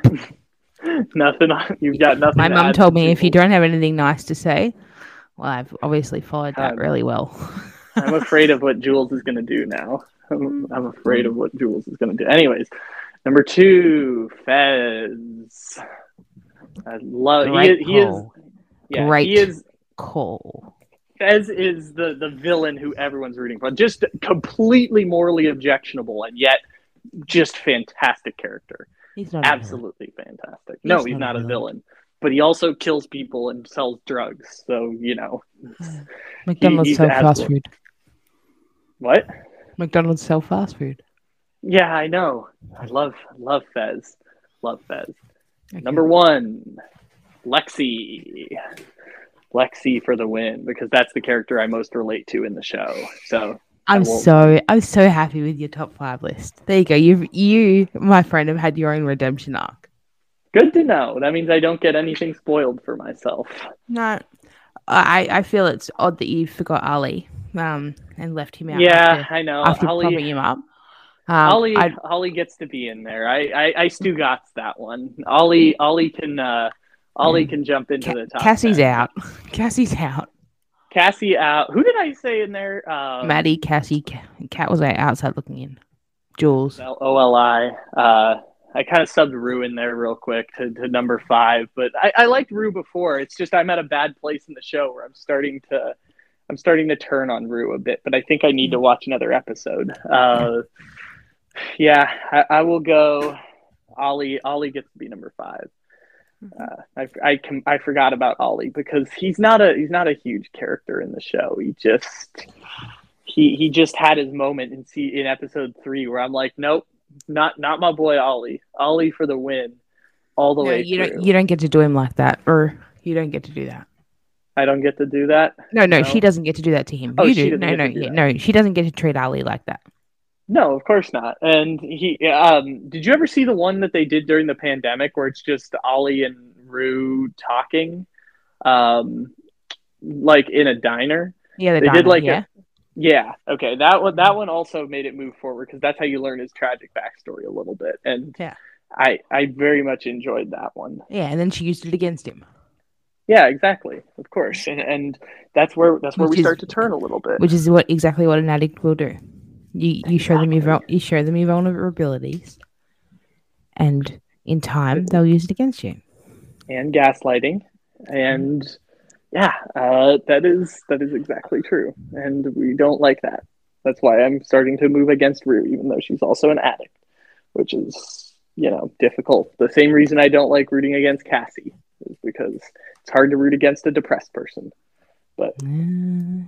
Speaker 2: (laughs)
Speaker 3: nothing on you've got nothing.
Speaker 2: My mum told
Speaker 3: to
Speaker 2: me if you don't have anything nice to say, well, I've obviously followed that
Speaker 3: Um,
Speaker 2: really well. (laughs)
Speaker 3: I'm afraid of what Jules is going to do now. I'm, I'm afraid of what Jules is going to do. Anyways, number two, Fez. I love. He,
Speaker 2: Great
Speaker 3: he is. Yeah,
Speaker 2: Great.
Speaker 3: he is.
Speaker 2: Cool.
Speaker 3: Fez is the the villain who everyone's rooting for. Just completely morally objectionable, and yet just fantastic character.
Speaker 2: He's not.
Speaker 3: Absolutely fantastic. No,
Speaker 2: He's
Speaker 3: he's
Speaker 2: not
Speaker 3: not
Speaker 2: a
Speaker 3: a
Speaker 2: villain.
Speaker 3: villain, but he also kills people and sells drugs. So you know (sighs)
Speaker 2: McDonald's
Speaker 3: he's
Speaker 2: sell fast food.
Speaker 3: what?
Speaker 2: McDonald's sell fast food.
Speaker 3: Yeah, I know. I love love Fez. Love Fez.
Speaker 2: Okay.
Speaker 3: Number one, Lexi. Lexi for the win because that's the character I most relate to in the show. So
Speaker 2: I'm so I'm so happy with your top five list. There you go. You you, my friend, have had your own redemption arc.
Speaker 3: Good to know. That means I don't get anything spoiled for myself.
Speaker 2: No, I I feel it's odd that you forgot Ali, um, and left him out.
Speaker 3: yeah,
Speaker 2: after,
Speaker 3: I know.
Speaker 2: after propping him up. Um,
Speaker 3: Ali,
Speaker 2: I,
Speaker 3: Ali gets to be in there. I, I, I Stu got that one. Ali, Ali can, uh,
Speaker 2: Ali
Speaker 3: can jump into
Speaker 2: Ca-
Speaker 3: the top.
Speaker 2: Cassie's
Speaker 3: 10.
Speaker 2: out. (laughs) Cassie's out.
Speaker 3: Cassie out. Who did I say in there? Uh,
Speaker 2: Maddie, Cassie, Cat was out- outside looking in. Jules.
Speaker 3: OLI. Uh, I kind of subbed Rue in there real quick to, to number five, but I, I liked Rue before. It's just I'm at a bad place in the show where I'm starting to I'm starting to turn on Rue a bit, but I think I need to watch another episode. Uh, yeah, I, I will go. Ali Ali gets to be number five. Uh, I I, com- I forgot about Ali because he's not a he's not a huge character in the show. He just he he just had his moment in see in episode three where I'm like, nope, not not my boy Ali. Ali for the win, all the
Speaker 2: No,
Speaker 3: way
Speaker 2: you
Speaker 3: through.
Speaker 2: don't. You don't get to do him like that, or you don't get to do that.
Speaker 3: I don't get to do that.
Speaker 2: No, no,
Speaker 3: No?
Speaker 2: she doesn't get to do that to him.
Speaker 3: Oh,
Speaker 2: you do. No, no,
Speaker 3: do
Speaker 2: no. She doesn't get to treat Ali like that.
Speaker 3: No, of course not. And he, um, did you ever see the one that they did during the pandemic where it's just Ali and Rue talking, um, like in a diner?
Speaker 2: Yeah, the
Speaker 3: They did
Speaker 2: diner,
Speaker 3: like a-
Speaker 2: yeah.
Speaker 3: Okay. That one. That one also made it move forward because that's how you learn his tragic backstory a little bit. And
Speaker 2: Yeah.
Speaker 3: I I very much enjoyed that one.
Speaker 2: yeah, and then she used it against him,
Speaker 3: Yeah. Exactly. Of course. And and that's where that's where
Speaker 2: Which
Speaker 3: we
Speaker 2: is-
Speaker 3: start to turn a little bit.
Speaker 2: which is what exactly what an addict will do. You you show them your you show them your vulnerabilities, and in time they'll use it against you.
Speaker 3: and gaslighting and yeah uh, that is that is exactly true and we don't like that that's why i'm starting to move against rue even though she's also an addict which is you know difficult the same reason i don't like rooting against cassie is because it's hard to root against a depressed person But
Speaker 2: Mm,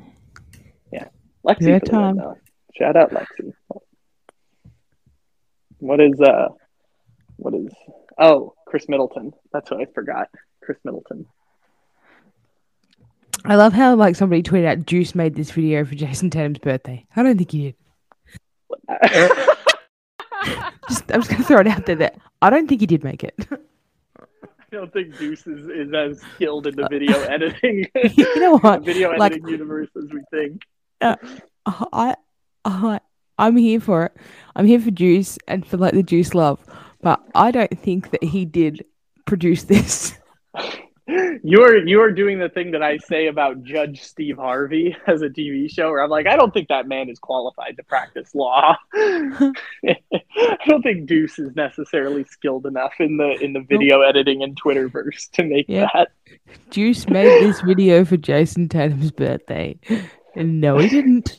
Speaker 2: yeah,
Speaker 3: lexi
Speaker 2: Your time.
Speaker 3: shout out lexi What is uh? What is? Oh, Khris Middleton. That's what I forgot. Khris Middleton.
Speaker 2: I love how like somebody tweeted out Deuce made this video for Jayson Tatum's birthday. I don't think he did. (laughs) Just I'm just gonna throw it out there that I don't think he did make it.
Speaker 3: I don't think Deuce is, is as skilled in the video (laughs) editing. (laughs)
Speaker 2: you know what?
Speaker 3: video
Speaker 2: Like-
Speaker 3: editing universe as we think.
Speaker 2: Uh, I, I I'm here for it. I'm here for Deuce and for like the Deuce love, but I don't think that he did produce this.
Speaker 3: You're you're doing the thing that I say about Judge Steve Harvey (laughs) as a TV show, where I'm like, I don't think that man is qualified to practice law. (laughs) I don't think Deuce is necessarily skilled enough in the in the video editing and Twitterverse to make
Speaker 2: Yeah.
Speaker 3: that.
Speaker 2: Deuce made this video for Jayson Tatum's birthday. And no, he didn't.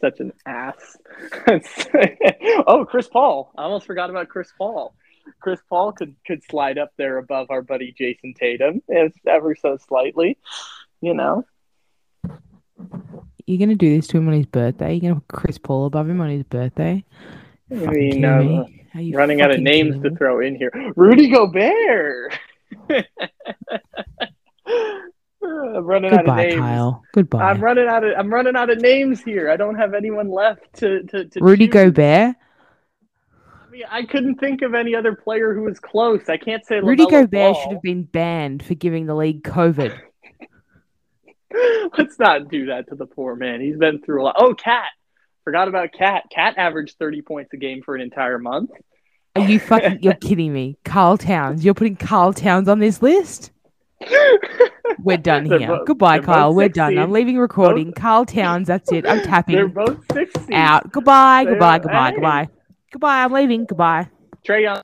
Speaker 3: Such an ass. (laughs) oh, Chris Paul. I almost forgot about Chris Paul. Chris Paul could could slide up there above our buddy Jayson Tatum, if ever so slightly. You know,
Speaker 2: You're gonna do this to him on his birthday? You're gonna put Chris Paul above him on his birthday?
Speaker 3: I mean,
Speaker 2: kidding
Speaker 3: uh,
Speaker 2: me? Are you
Speaker 3: running out of names to throw in here. Rudy Gobert. (laughs) I'm running out of names.
Speaker 2: Kyle. Goodbye.
Speaker 3: I'm running out of I'm running out of names here. I don't have anyone left to to, to
Speaker 2: Rudy
Speaker 3: choose.
Speaker 2: Gobert.
Speaker 3: I, mean, I couldn't think of any other player who was close. I can't say
Speaker 2: Rudy
Speaker 3: LaMelo
Speaker 2: Gobert
Speaker 3: Ball.
Speaker 2: should have been banned for giving the league COVID. (laughs)
Speaker 3: Let's not do that to the poor man. He's been through a lot. Oh, Cat. Forgot about Cat. Cat averaged 30 points a game for an entire month.
Speaker 2: Are you fucking? You're kidding me, (laughs) Karl Towns. You're putting Karl Towns on this list? We're done
Speaker 3: They're
Speaker 2: here.
Speaker 3: both-
Speaker 2: Goodbye, Kyle. We're done. I'm leaving recording. Karl Towns. That's it. I'm (laughs) tapping.
Speaker 3: They're both six
Speaker 2: out. Goodbye.
Speaker 3: They're-
Speaker 2: Goodbye. Goodbye.
Speaker 3: hey.
Speaker 2: Goodbye. Goodbye. I'm leaving. Goodbye.
Speaker 3: Trae Young.